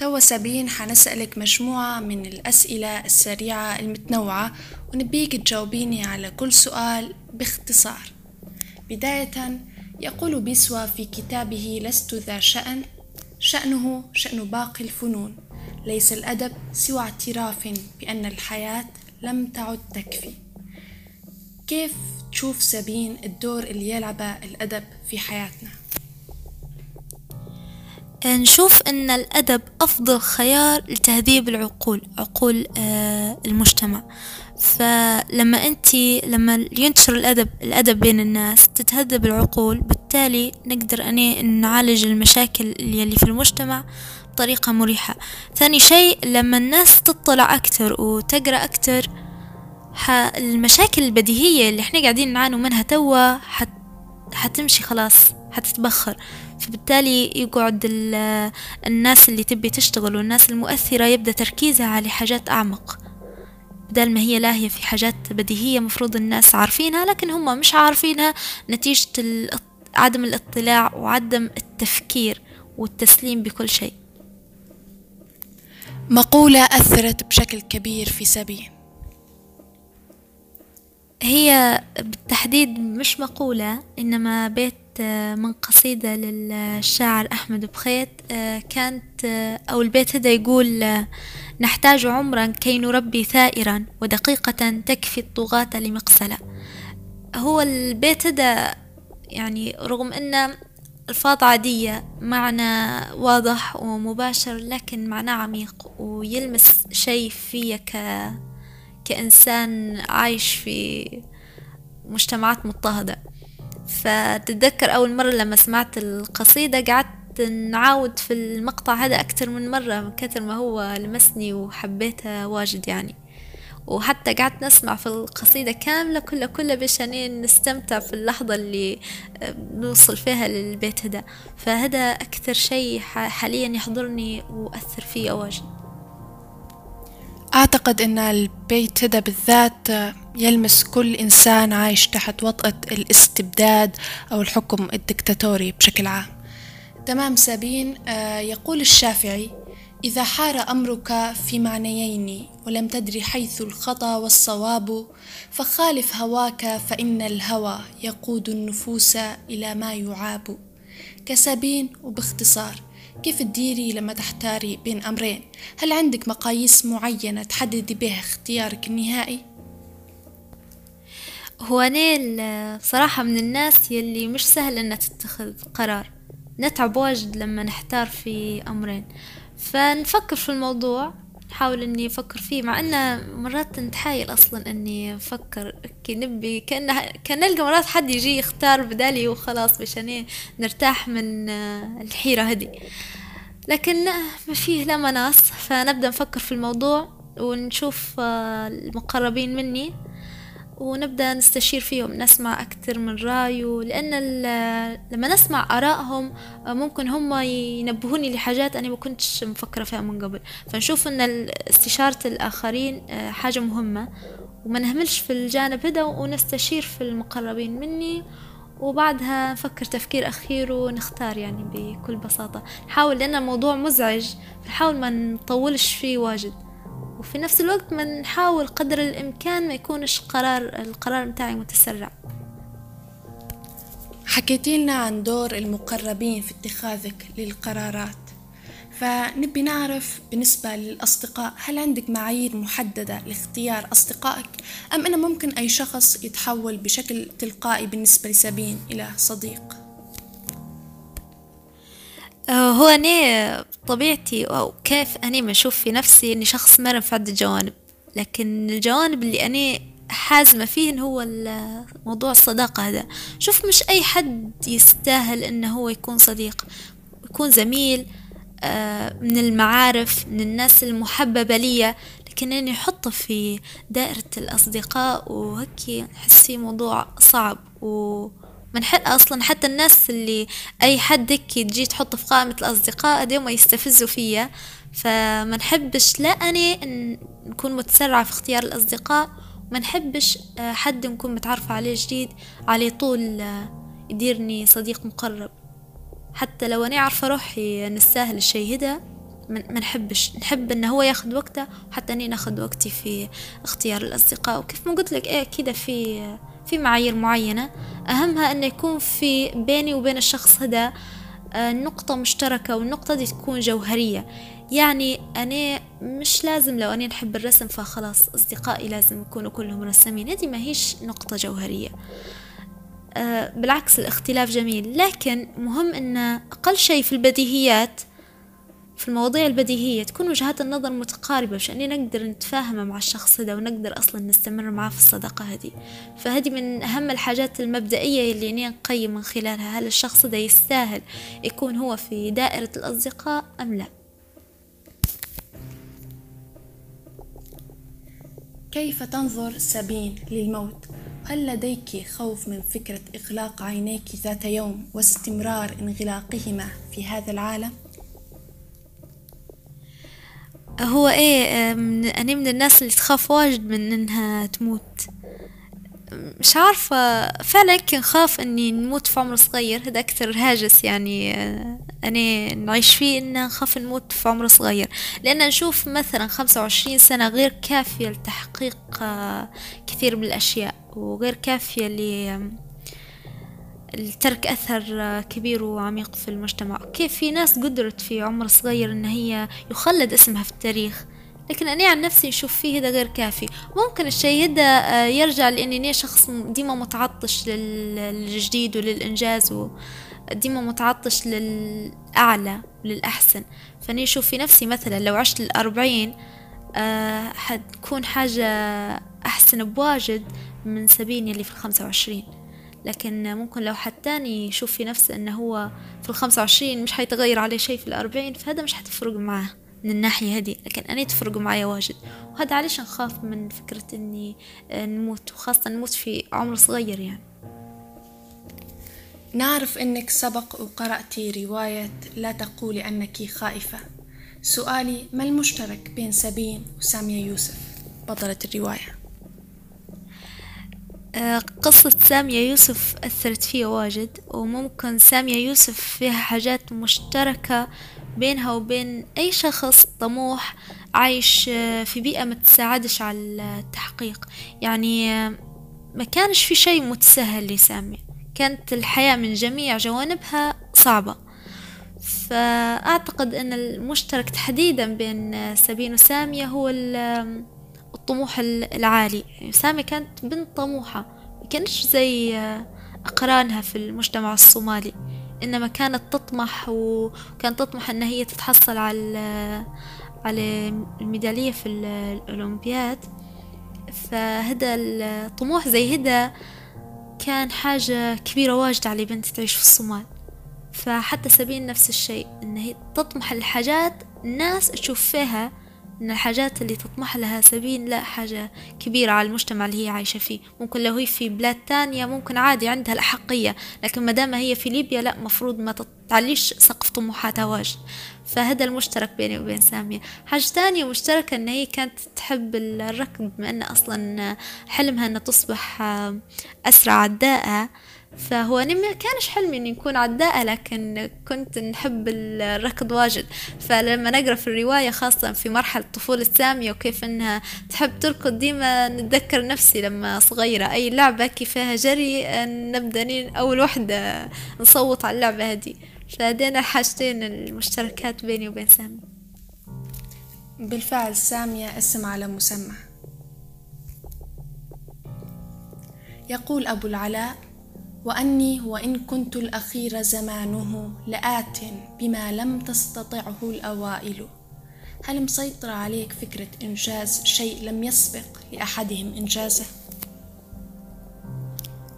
توا سابين حنسألك مجموعة من الأسئلة السريعة المتنوعة ونبيك تجاوبيني على كل سؤال باختصار. بداية يقول بيسوا في كتابه لست ذا شأن شأنه شأن باقي الفنون. ليس الأدب سوى اعتراف بأن الحياة لم تعد تكفي. كيف تشوف سابين الدور اللي يلعبه الأدب في حياتنا؟ نشوف أن الأدب أفضل خيار لتهذيب العقول عقول آه، المجتمع. فلما أنت لما ينتشر الأدب الأدب بين الناس تتهذب العقول فبالتالي نقدر أني نعالج المشاكل اللي في المجتمع بطريقة مريحة. ثاني شيء لما الناس تطلع أكتر وتقرأ أكتر المشاكل البديهية اللي إحنا قاعدين نعانوا منها توا حت حتمشي خلاص حتتبخر. فبالتالي يقعد الناس اللي تبي تشتغل والناس المؤثرة يبدأ تركيزها على حاجات أعمق. بدل ما هي لاهية في حاجات بديهية مفروض الناس عارفينها لكن هم مش عارفينها نتيجة عدم الاطلاع وعدم التفكير والتسليم بكل شيء. مقولة أثرت بشكل كبير في سبي هي بالتحديد مش مقولة إنما بيت من قصيدة للشاعر أحمد بخيت كانت أو البيت هذا يقول نحتاج عمرا كي نربي ثائرا ودقيقة تكفي الطغاة لمقسلة. هو البيت هذا يعني رغم أن ألفاظ عادية معنى واضح ومباشر لكن معناه عميق ويلمس شيء فيا ك... كإنسان عايش في مجتمعات مضطهدة. فتتذكر أول مرة لما سمعت القصيدة قعدت نعاود في المقطع هذا أكثر من مرة من كثر ما هو لمسني وحبيته واجد يعني. وحتى قعدت نسمع في القصيدة كاملة كلها كلها بشانين نستمتع في اللحظة اللي نوصل فيها للبيت هذا. فهذا أكثر شيء حاليا يحضرني وأثر فيه واجد. أعتقد أن البيت هذا بالذات يلمس كل إنسان عايش تحت وطأة الاستبداد أو الحكم الدكتاتوري بشكل عام. تمام سابين آه، يقول الشافعي إذا حار أمرك في معنيين ولم تدري حيث الخطأ والصواب فخالف هواك فإن الهوى يقود النفوس إلى ما يعاب. كسبين وباختصار كيف تديري لما تحتاري بين أمرين؟ هل عندك مقاييس معينة تحددي بها اختيارك النهائي؟ هو أنا بصراحة من الناس يلي مش سهل إنها تتخذ قرار. نتعب واجد لما نحتار في أمرين. فنفكر في الموضوع. نحاول إني أفكر فيه مع إنه مرات نتحايل أصلا إني أفكر كي نبي كان كأن نلقى مرات حد يجي يختار بدالي وخلاص مشان نرتاح من الحيرة هذي. لكن ما فيه لا مناص. فنبدأ نفكر في الموضوع ونشوف المقربين مني. ونبدأ نستشير فيهم نسمع أكثر من رأي لأن لما نسمع آرائهم ممكن هم ينبهوني لحاجات أنا ما كنتش مفكرة فيها من قبل. فنشوف أن استشارة الآخرين آه، حاجة مهمة. وما نهملش في الجانب هذا ونستشير في المقربين مني. وبعدها نفكر تفكير أخير ونختار يعني بكل بساطة. نحاول لأن الموضوع مزعج نحاول ما نطولش فيه واجد. وفي نفس الوقت ما نحاول قدر الإمكان ما يكونش قرار القرار متاعي متسرع. حكيتي لنا عن دور المقربين في اتخاذك للقرارات. فنبي نعرف بالنسبة للأصدقاء هل عندك معايير محددة لاختيار أصدقائك؟ أم أنه ممكن أي شخص يتحول بشكل تلقائي بالنسبة لسابين إلى صديق؟ آه، هو أنا طبيعتي أو كيف أنا ما أشوف في نفسي إني شخص مرن في عدة جوانب لكن الجوانب اللي أنا حازمة فيه هو موضوع الصداقة هذا. شوف مش أي حد يستاهل إنه هو يكون صديق. يكون زميل آه، من المعارف من الناس المحببة لي لكن أني أحطه في دائرة الأصدقاء وهكي نحس فيه موضوع صعب. و منحق أصلا حتى الناس اللي أي حد هيك تجي تحط في قائمة الأصدقاء ديما يستفزوا فيا. فما نحبش لا أني نكون متسرعة في اختيار الأصدقاء ما نحبش آه، حد نكون متعرفة عليه جديد على طول آه، يديرني صديق مقرب. حتى لو أنا عارفة روحي نستاهل الشي هدا ما نحبش نحب إنه هو ياخد وقته وحتى أني ناخد وقتي في اختيار الأصدقاء. وكيف ما قلت لك إيه كده في في معايير معينة. أهمها أنه يكون في بيني وبين الشخص هذا آه، نقطة مشتركة والنقطة دي تكون جوهرية. يعني أنا مش لازم لو أنا نحب الرسم فخلاص أصدقائي لازم يكونوا كلهم رسامين. هذه ما هيش نقطة جوهرية. أه بالعكس الاختلاف جميل. لكن مهم أن أقل شيء في البديهيات في المواضيع البديهية تكون وجهات النظر متقاربة عشان نقدر نتفاهم مع الشخص هذا ونقدر أصلا نستمر معاه في الصداقة هذه فهذه من أهم الحاجات المبدئية اللي نقيم من خلالها هل الشخص ده يستاهل يكون هو في دائرة الأصدقاء أم لا كيف تنظر سابين للموت؟ هل لديك خوف من فكرة إغلاق عينيك ذات يوم واستمرار انغلاقهما في هذا العالم؟ هو إيه أنا من الناس اللي تخاف واجد من إنها تموت. مش عارفة فعلا يمكن خاف إني نموت في عمر صغير. هذا أكثر هاجس يعني آه، أنا نعيش فيه إن نخاف نموت في عمر صغير. لأن نشوف مثلا خمسة وعشرين سنة غير كافية لتحقيق آه، كثير من الأشياء وغير كافية لترك أثر كبير وعميق في المجتمع. كيف في ناس قدرت في عمر صغير إن هي يخلد اسمها في التاريخ؟ لكن أنا عن نفسي أشوف فيه هذا غير كافي. ممكن الشيء هذا آه، يرجع لأني أنا شخص ديما متعطش للجديد وللإنجاز وديما متعطش للأعلى للأحسن. فأني أشوف في نفسي مثلا لو عشت الأربعين أه حتكون حاجة أحسن بواجد من سبين اللي في الخمسة وعشرين. لكن ممكن لو حد تاني يشوف في نفسه إنه هو في الخمسة وعشرين مش حيتغير عليه شيء في الأربعين فهذا مش حتفرق معاه من الناحية هذه. لكن أنا تفرق معايا واجد. وهذا علاش نخاف من فكرة إني آه، نموت وخاصة نموت في عمر صغير يعني. نعرف أنك سبق وقرأتي رواية لا تقولي أنك خائفة. سؤالي ما المشترك بين سابين وسامية يوسف؟ بطلة الرواية. قصة سامية يوسف أثرت فيها واجد وممكن سامية يوسف فيها حاجات مشتركة بينها وبين أي شخص طموح عايش آه، في بيئة ما تساعدش على التحقيق. يعني آه، ما كانش في شيء متسهل لسامية كانت الحياة من جميع جوانبها صعبة. فأعتقد أن المشترك تحديدا بين سابين وسامية هو الطموح العالي. يعني سامية كانت بنت طموحة كانش زي أقرانها في المجتمع الصومالي. إنما كانت تطمح وكانت تطمح إن هي تتحصل على على الميدالية في الأولمبياد. فهذا الطموح زي هدا كان حاجة كبيرة واجد على بنت تعيش في الصومال. فحتى سبين نفس الشيء إن هي تطمح لحاجات الناس تشوف فيها إن الحاجات اللي تطمح لها سبين لا حاجة كبيرة على المجتمع اللي هي عايشة فيه. ممكن لو هي في بلاد تانية ممكن عادي عندها الأحقية لكن ما دام هي في ليبيا لا مفروض ما تعليش سقف طموحاتها واجد فهذا المشترك بيني وبين سامية. حاجة تانية مشتركة إن هي كانت تحب الركض بما أن أصلا حلمها أن تصبح أسرع عداءة فهو أنا ما كانش حلمي إني نكون عداءة لكن كنت نحب الركض واجد. فلما نقرأ في الرواية خاصة في مرحلة طفولة سامية وكيف إنها تحب تركض ديما نتذكر نفسي لما صغيرة. أي لعبة كيفها جري نبدأ أول وحدة نصوت على اللعبة هذه. فهذين الحاجتين المشتركات بيني وبين سامية بالفعل سامية اسم على مسمى. يقول أبو العلاء وأني وإن كنت الأخير زمانه لآت بما لم تستطعه الأوائل. هل مسيطرة عليك فكرة إنجاز شيء لم يسبق لأحدهم إنجازه؟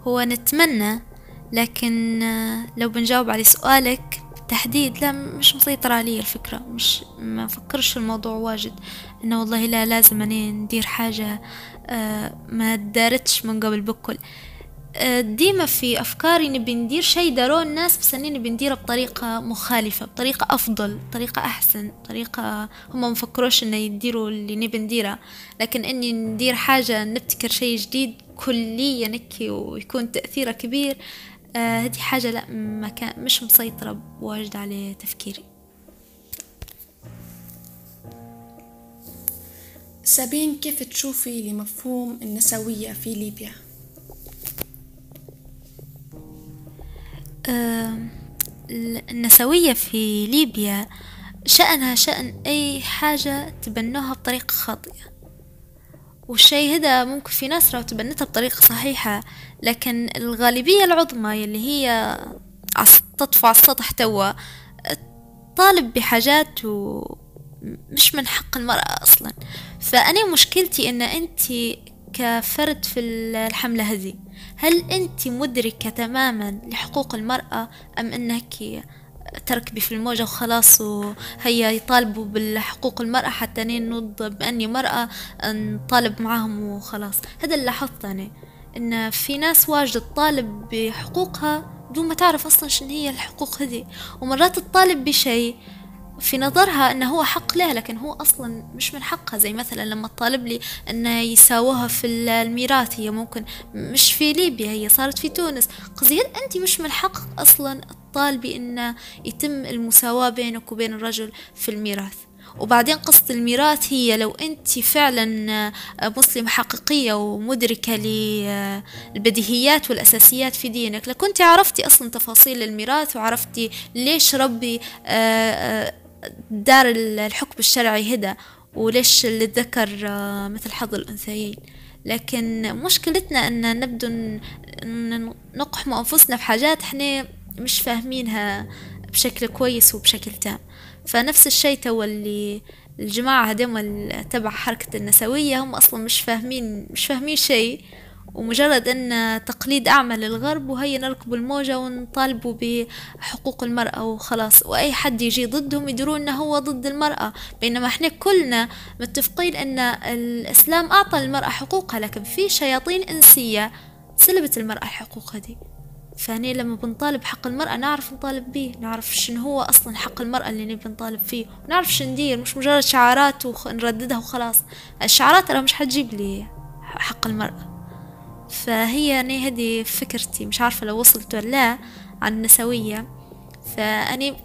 هو نتمنى لكن لو بنجاوب على سؤالك بالتحديد لا مش مسيطرة علي الفكرة. مش ما فكرش في الموضوع واجد. إنه والله لا لازم أني ندير حاجة آه، ما دارتش من قبل بكل. آه، ديما في أفكاري نبي ندير شي داروه الناس بس أني نبي نديره بطريقة مخالفة بطريقة أفضل بطريقة أحسن طريقة هم مفكروش إنه يديروا اللي نبي نديره لكن إني ندير حاجة نبتكر شي جديد كليا نكي ويكون تأثيره كبير آه هذه حاجة لا ما كان مش مسيطرة بواجد على تفكيري سابين كيف تشوفي لمفهوم النسوية في ليبيا؟ النسوية في ليبيا شأنها شأن أي حاجة تبنوها بطريقة خاطئة. والشي هذا ممكن في ناس راهو تبنتها بطريقة صحيحة لكن الغالبية العظمى يلي هي تطفى على السطح توا طالب بحاجات ومش من حق المرأة أصلا. فأنا مشكلتي إن أنت كفرد في الحملة هذه. هل أنت مدركة تماما لحقوق المرأة أم أنك تركبي في الموجة وخلاص وهيا يطالبوا بالحقوق المرأة حتى نوض بأني مرأة نطالب معاهم وخلاص؟ هذا اللي لاحظت أنا إن في ناس واجد تطالب بحقوقها بدون ما تعرف أصلا شنو هي الحقوق هذي ومرات تطالب بشيء في نظرها إنه هو حق لها لكن هو أصلا مش من حقها. زي مثلا لما تطالب لي إنه يساووها في الميراث هي ممكن مش في ليبيا هي صارت في تونس. قصدي انت مش من حق أصلا تطالبي إنه يتم المساواة بينك وبين الرجل في الميراث. وبعدين قصة الميراث هي لو أنت فعلا مسلمة حقيقية ومدركة للبديهيات والأساسيات في دينك لكنت عرفتي أصلا تفاصيل الميراث وعرفتي ليش ربي دار الحكم الشرعي هدى وليش اللي ذكر مثل حظ الأنثيين؟ لكن مشكلتنا أن نبدو نقحم أنفسنا في حاجات إحنا مش فاهمينها بشكل كويس وبشكل تام. فنفس الشيء تو اللي الجماعة هدول تبع حركة النسوية هم أصلا مش فاهمين مش فاهمين شيء. ومجرد أن تقليد أعمى للغرب وهي نركب الموجة ونطالبوا بحقوق المرأة وخلاص. وأي حد يجي ضدهم يدرون أنه هو ضد المرأة بينما إحنا كلنا متفقين أن الإسلام أعطى للمرأة حقوقها لكن في شياطين إنسية سلبت المرأة الحقوق هذه. فاني لما بنطالب حق المرأة نعرف نطالب به نعرف شنو هو أصلا حق المرأة اللي نبي نطالب فيه ونعرف شو ندير مش مجرد شعارات ونرددها وخلاص. الشعارات ترى مش حتجيب لي حق المرأة. فهي يعني هذه فكرتي مش عارفة لو وصلت ولا لا عن النسوية. فأني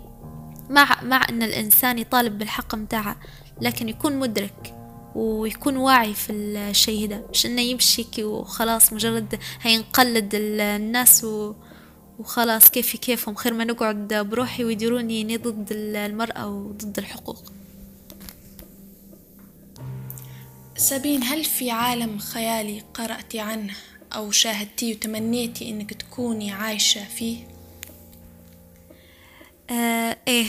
مع مع أن الإنسان يطالب بالحق متاعه لكن يكون مدرك ويكون واعي في الشيء ده مش إنه يمشي وخلاص مجرد هينقلد الناس و... وخلاص كيفي كيفهم خير ما نقعد بروحي ويديروني ضد المرأة وضد الحقوق. سابين هل في عالم خيالي قرأتي عنه؟ أو شاهدتيه وتمنيتي إنك تكوني عايشة فيه؟ آه إيه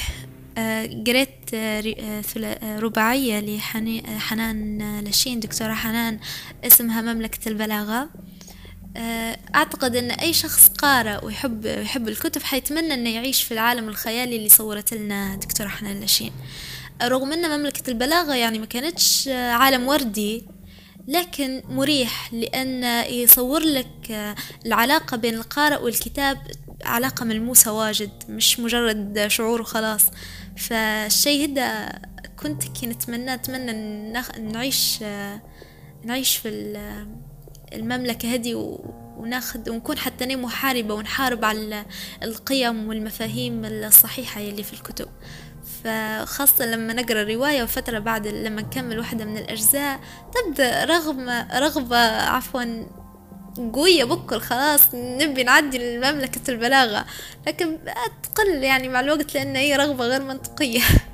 آه قريت آه آه رباعية لحنان لشين دكتورة حنان اسمها مملكة البلاغة أعتقد أن أي شخص قارئ ويحب يحب الكتب حيتمنى أنه يعيش في العالم الخيالي اللي صورت لنا دكتورة حنان لشين رغم أن مملكة البلاغة يعني ما كانتش عالم وردي لكن مريح لأن يصور لك العلاقة بين القارئ والكتاب علاقة ملموسة واجد مش مجرد شعور وخلاص. فالشي هدا كنت كي نتمنى أتمنى نعيش نعيش في المملكة هذه وناخد ونكون حتى أنا محاربة ونحارب على القيم والمفاهيم الصحيحة يلي في الكتب. فخاصة لما نقرأ الرواية وفترة بعد لما نكمل واحدة من الأجزاء تبدأ رغبة رغبة عفوا قوية بكل خلاص نبي نعدي لمملكة البلاغة لكن تقل يعني مع الوقت لأن هي رغبة غير منطقية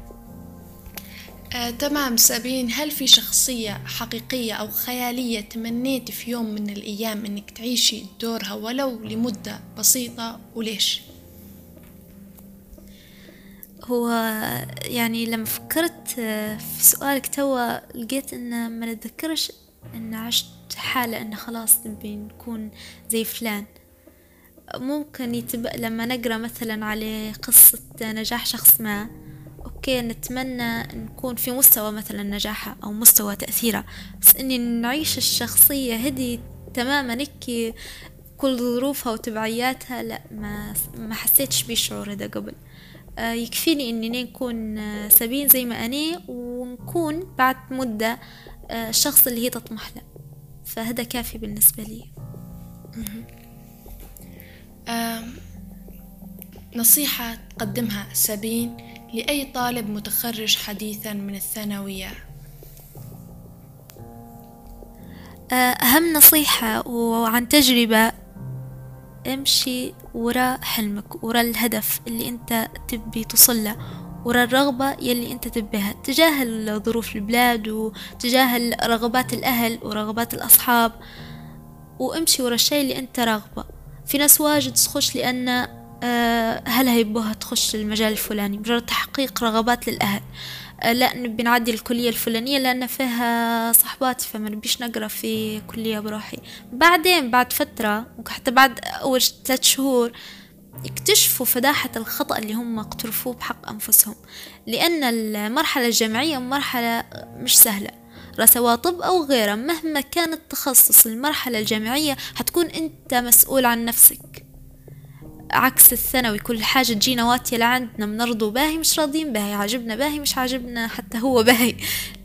آه، تمام سابين هل في شخصية حقيقية أو خيالية تمنيتي في يوم من الأيام إنك تعيشي دورها ولو لمدة بسيطة وليش؟ هو يعني لما فكرت في سؤالك توا لقيت إن ما نتذكرش إن عشت حالة إن خلاص نبي نكون زي فلان. ممكن يتب... لما نقرأ مثلا على قصة نجاح شخص ما أوكي نتمنى نكون في مستوى مثلا نجاحه أو مستوى تأثيره بس إني نعيش الشخصية هدي تماما هيك كل ظروفها وتبعياتها لا ما ما حسيتش بالشعور هذا قبل. يكفيني إني نكون آه، سبين زي ما اني ونكون بعد مدة آه، الشخص اللي هي تطمح له. فهذا كافي بالنسبة لي. نصيحة تقدمها سبين لأي طالب متخرج حديثا من الثانوية. أهم نصيحة وعن تجربة امشي ورا حلمك ورا الهدف اللي أنت تبي توصله ورا الرغبة يلي أنت تبيها. تجاهل ظروف البلاد وتجاهل رغبات الأهل ورغبات الأصحاب وامشي ورا الشيء اللي أنت راغبة. في ناس واجد تخش لأن آه، هل هيبوها تخش المجال الفلاني. مجرد تحقيق رغبات للأهل. لا نبي نعدي الكلية الفلانية لأن فيها صحباتي فما نبيش نقرأ في كلية بروحي. بعدين بعد فترة وحتى بعد أول ثلاث شهور يكتشفوا فداحة الخطأ اللي هم اقترفوه بحق أنفسهم. لأن المرحلة الجامعية مرحلة مش سهلة. سواء طب أو غيره مهما كان التخصص المرحلة الجامعية هتكون أنت مسؤول عن نفسك. عكس الثانوي كل حاجة تجينا واتية لعندنا بنرضو باهي مش راضيين باهي عاجبنا باهي مش عاجبنا حتى هو باهي.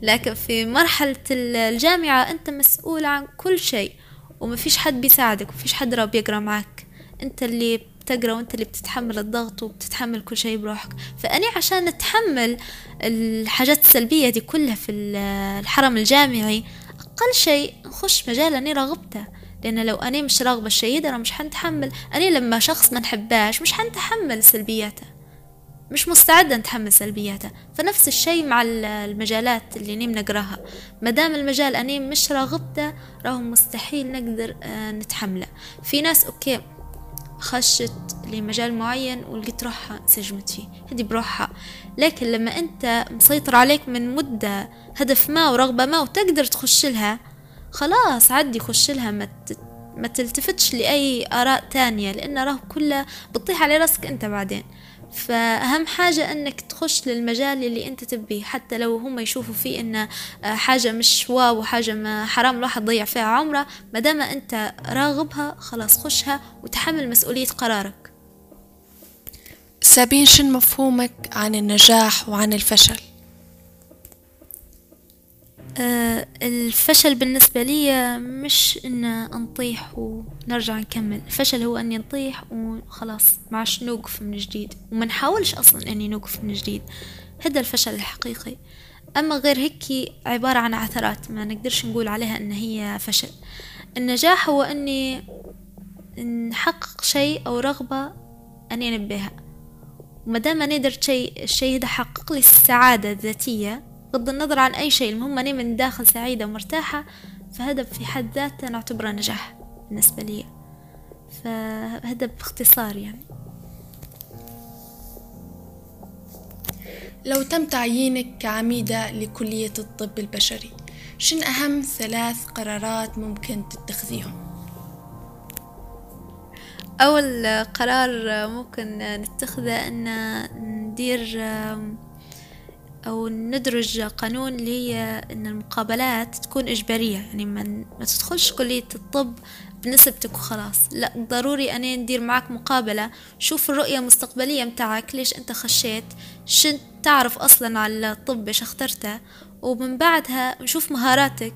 لكن في مرحلة الجامعة أنت مسؤول عن كل شيء وما فيش حد بيساعدك ومفيش حد راه بيقرا معك أنت اللي بتقرأ وأنت اللي بتتحمل الضغط وبتتحمل كل شيء بروحك. فأني عشان أتحمل الحاجات السلبية دي كلها في الحرم الجامعي أقل شيء نخش مجال أني رغبته لأن لو أنا مش راغبة الشيء أنا مش حنتحمل. أنا لما شخص ما نحباش مش حنتحمل سلبياته. مش مستعدة نتحمل سلبياته. فنفس الشيء مع المجالات اللي نيم نقراها. مدام المجال أنا مش راغبته راهو مستحيل نقدر آه، نتحمله. في ناس أوكي خشت لمجال معين ولقيت روحها سجمت فيه. هدي بروحها. لكن لما أنت مسيطر عليك من مدة هدف ما ورغبة ما وتقدر تخش لها خلاص عدي خش لها ما ما تلتفتش لأي آراء تانية لأن راه كلها بتطيح على راسك أنت بعدين. فأهم حاجة أنك تخش للمجال اللي أنت تبيه حتى لو هم يشوفوا فيه إنه آه، حاجة مش واو وحاجة ما حرام الواحد ضيع فيها عمره مادام أنت راغبها خلاص خشها وتحمل مسؤولية قرارك. سابين شن مفهومك عن النجاح وعن الفشل؟ آه الفشل بالنسبة لي مش إن نطيح ونرجع نكمل. الفشل هو أني نطيح وخلاص معش نوقف من جديد. وما نحاولش أصلا أني نوقف من جديد. هذا الفشل الحقيقي. أما غير هيك عبارة عن عثرات ما نقدرش نقول عليها أن هي فشل. النجاح هو أني نحقق شيء أو رغبة أني أنبيها ومدام أنا قدرت شيء الشيء هذا حقق لي السعادة الذاتية بغض النظر عن أي شيء المهم أني من داخل سعيدة ومرتاحة فهذا في حد ذاته نعتبره نجاح بالنسبة لي فهذا باختصار يعني لو تم تعيينك كعميدة لكلية الطب البشري شن أهم ثلاث قرارات ممكن تتخذيهم؟ أول قرار ممكن نتخذه أن ندير أو ندرج قانون اللي هي إن المقابلات تكون إجبارية. يعني ما, تدخلش كلية الطب بنسبتك وخلاص لا ضروري أنا ندير معك مقابلة شوف الرؤية المستقبلية متاعك ليش أنت خشيت شن تعرف أصلا على الطب إيش اخترته ومن بعدها نشوف مهاراتك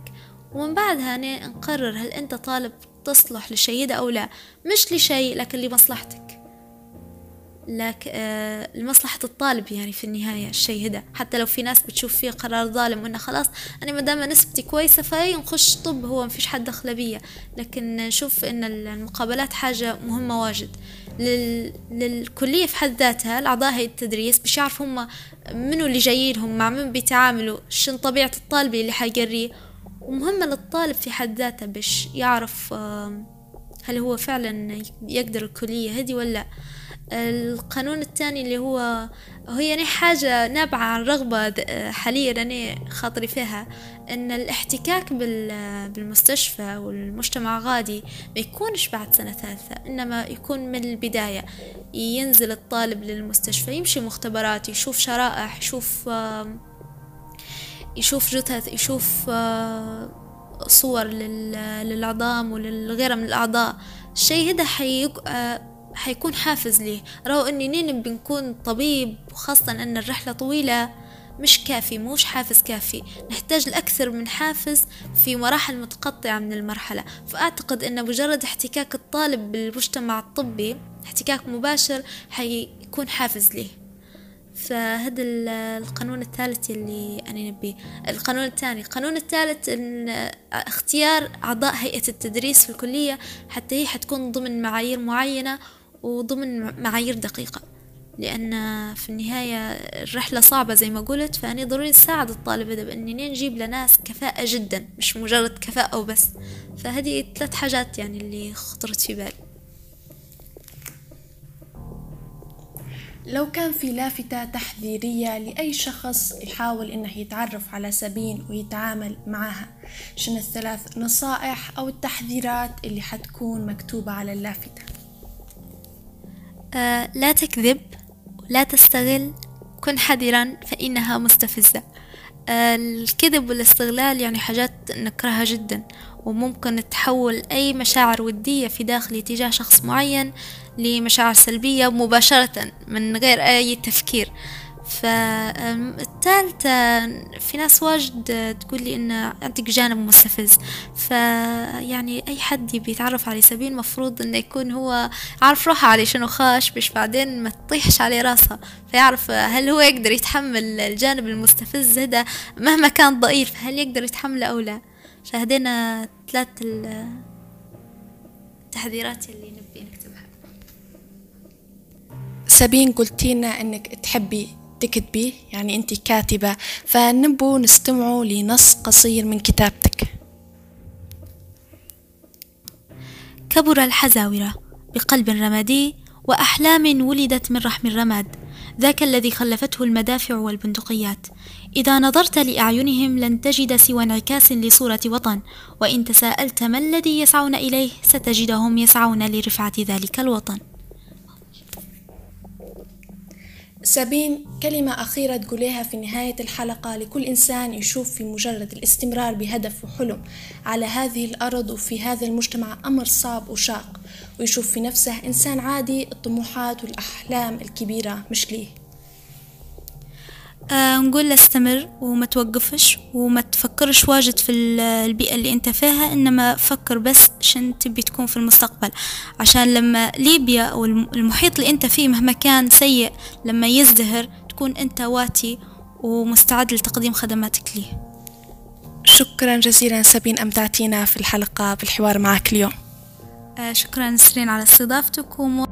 ومن بعدها أنا نقرر هل أنت طالب تصلح لشيء أو لا. مش لشيء لكن لمصلحتك. لك آه لمصلحة الطالب يعني في النهاية الشيء هذا. حتى لو في ناس بتشوف فيه قرار ظالم وإنه خلاص أنا ما دام نسبتي كويسة فهي نخش طب هو ما فيش حد دخل بيا. لكن نشوف إن المقابلات حاجة مهمة واجد. لل... للكلية في حد ذاتها الأعضاء هيئة التدريس باش يعرفوا هم منو اللي جايينهم مع من بيتعاملوا شن طبيعة الطالب اللي حيقريه. ومهمة للطالب في حد ذاته باش يعرف هل هو فعلا يقدر الكلية هذي ولا القانون الثاني اللي هو هو يعني حاجة نابعة عن رغبة حاليا أنا خاطري فيها. إن الاحتكاك بالمستشفى والمجتمع غادي ما يكونش بعد سنة ثالثة إنما يكون من البداية. ينزل الطالب للمستشفى يمشي مختبرات يشوف شرائح يشوف يشوف جثث يشوف صور للعظام وللغيرها من الأعضاء. الشيء هذا حيبقى حيكون حافز ليه رغم إني نين بنكون طبيب وخاصة أن الرحلة طويلة مش كافي موش حافز كافي. نحتاج لأكثر من حافز في مراحل متقطعة من المرحلة. فأعتقد أن مجرد احتكاك الطالب بالمجتمع الطبي احتكاك مباشر حيكون حافز ليه فهذا القانون الثالث اللي أنا نبيه القانون الثاني. القانون الثالث إن اختيار أعضاء هيئة التدريس في الكلية حتى هي حتكون ضمن معايير معينة وضمن معايير دقيقة لأن في النهاية الرحلة صعبة زي ما قلت فأنا ضروري نساعد الطالب هذا بأني نجيب لناس كفاءة جدا مش مجرد كفاءة وبس فهذه ثلاث حاجات يعني اللي خطرت في بالي. لو كان في لافتة تحذيرية لأي شخص يحاول إنه يتعرف على سبين ويتعامل معها شنو الثلاث نصائح أو التحذيرات اللي حتكون مكتوبة على اللافتة؟ لا تكذب لا تستغل كن حذرا فإنها مستفزة. آه الكذب والاستغلال يعني حاجات نكرهها جدا وممكن تحول أي مشاعر ودية في داخلي تجاه شخص معين لمشاعر سلبية مباشرة من غير أي تفكير. فالثالثة في ناس واجد تقول لي إن عندك جانب مستفز. فيعني أي حد يبي يتعرف على سبيل مفروض إنه يكون هو عارف روحه عليه شنو خاش باش بعدين ما تطيحش عليه راسها فيعرف هل هو يقدر يتحمل الجانب المستفز هذا مهما كان ضئيل هل يقدر يتحمله أو لا. فهدينا ثلاث التحذيرات اللي نبي نكتبها. سابين قلتينا إنك تحبي تكتبي يعني أنت كاتبة فنبو نستمعوا لنص قصير من كتابتك. كبر الحزاورة بقلب رمادي وأحلام ولدت من رحم الرماد. ذاك الذي خلفته المدافع والبندقيات. إذا نظرت لأعينهم لن تجد سوى انعكاس لصورة وطن. وإن تساءلت ما الذي يسعون إليه ستجدهم يسعون لرفعة ذلك الوطن. سابين كلمة أخيرة تقوليها في نهاية الحلقة لكل إنسان يشوف في مجرد الاستمرار بهدف وحلم. على هذه الأرض وفي هذا المجتمع أمر صعب وشاق ويشوف في نفسه إنسان عادي الطموحات والأحلام الكبيرة مش ليه آه نقول استمر وما توقفش وما تفكرش واجد في البيئة اللي انت فيها إنما فكر بس شن تبي تكون في المستقبل. عشان لما ليبيا أو المحيط اللي انت فيه مهما كان سيء لما يزدهر تكون انت واتي ومستعد لتقديم خدماتك ليه. شكرا جزيلا سابين أمتعتينا في الحلقة بالحوار معك اليوم. آه شكرا نسرين على استضافتكم.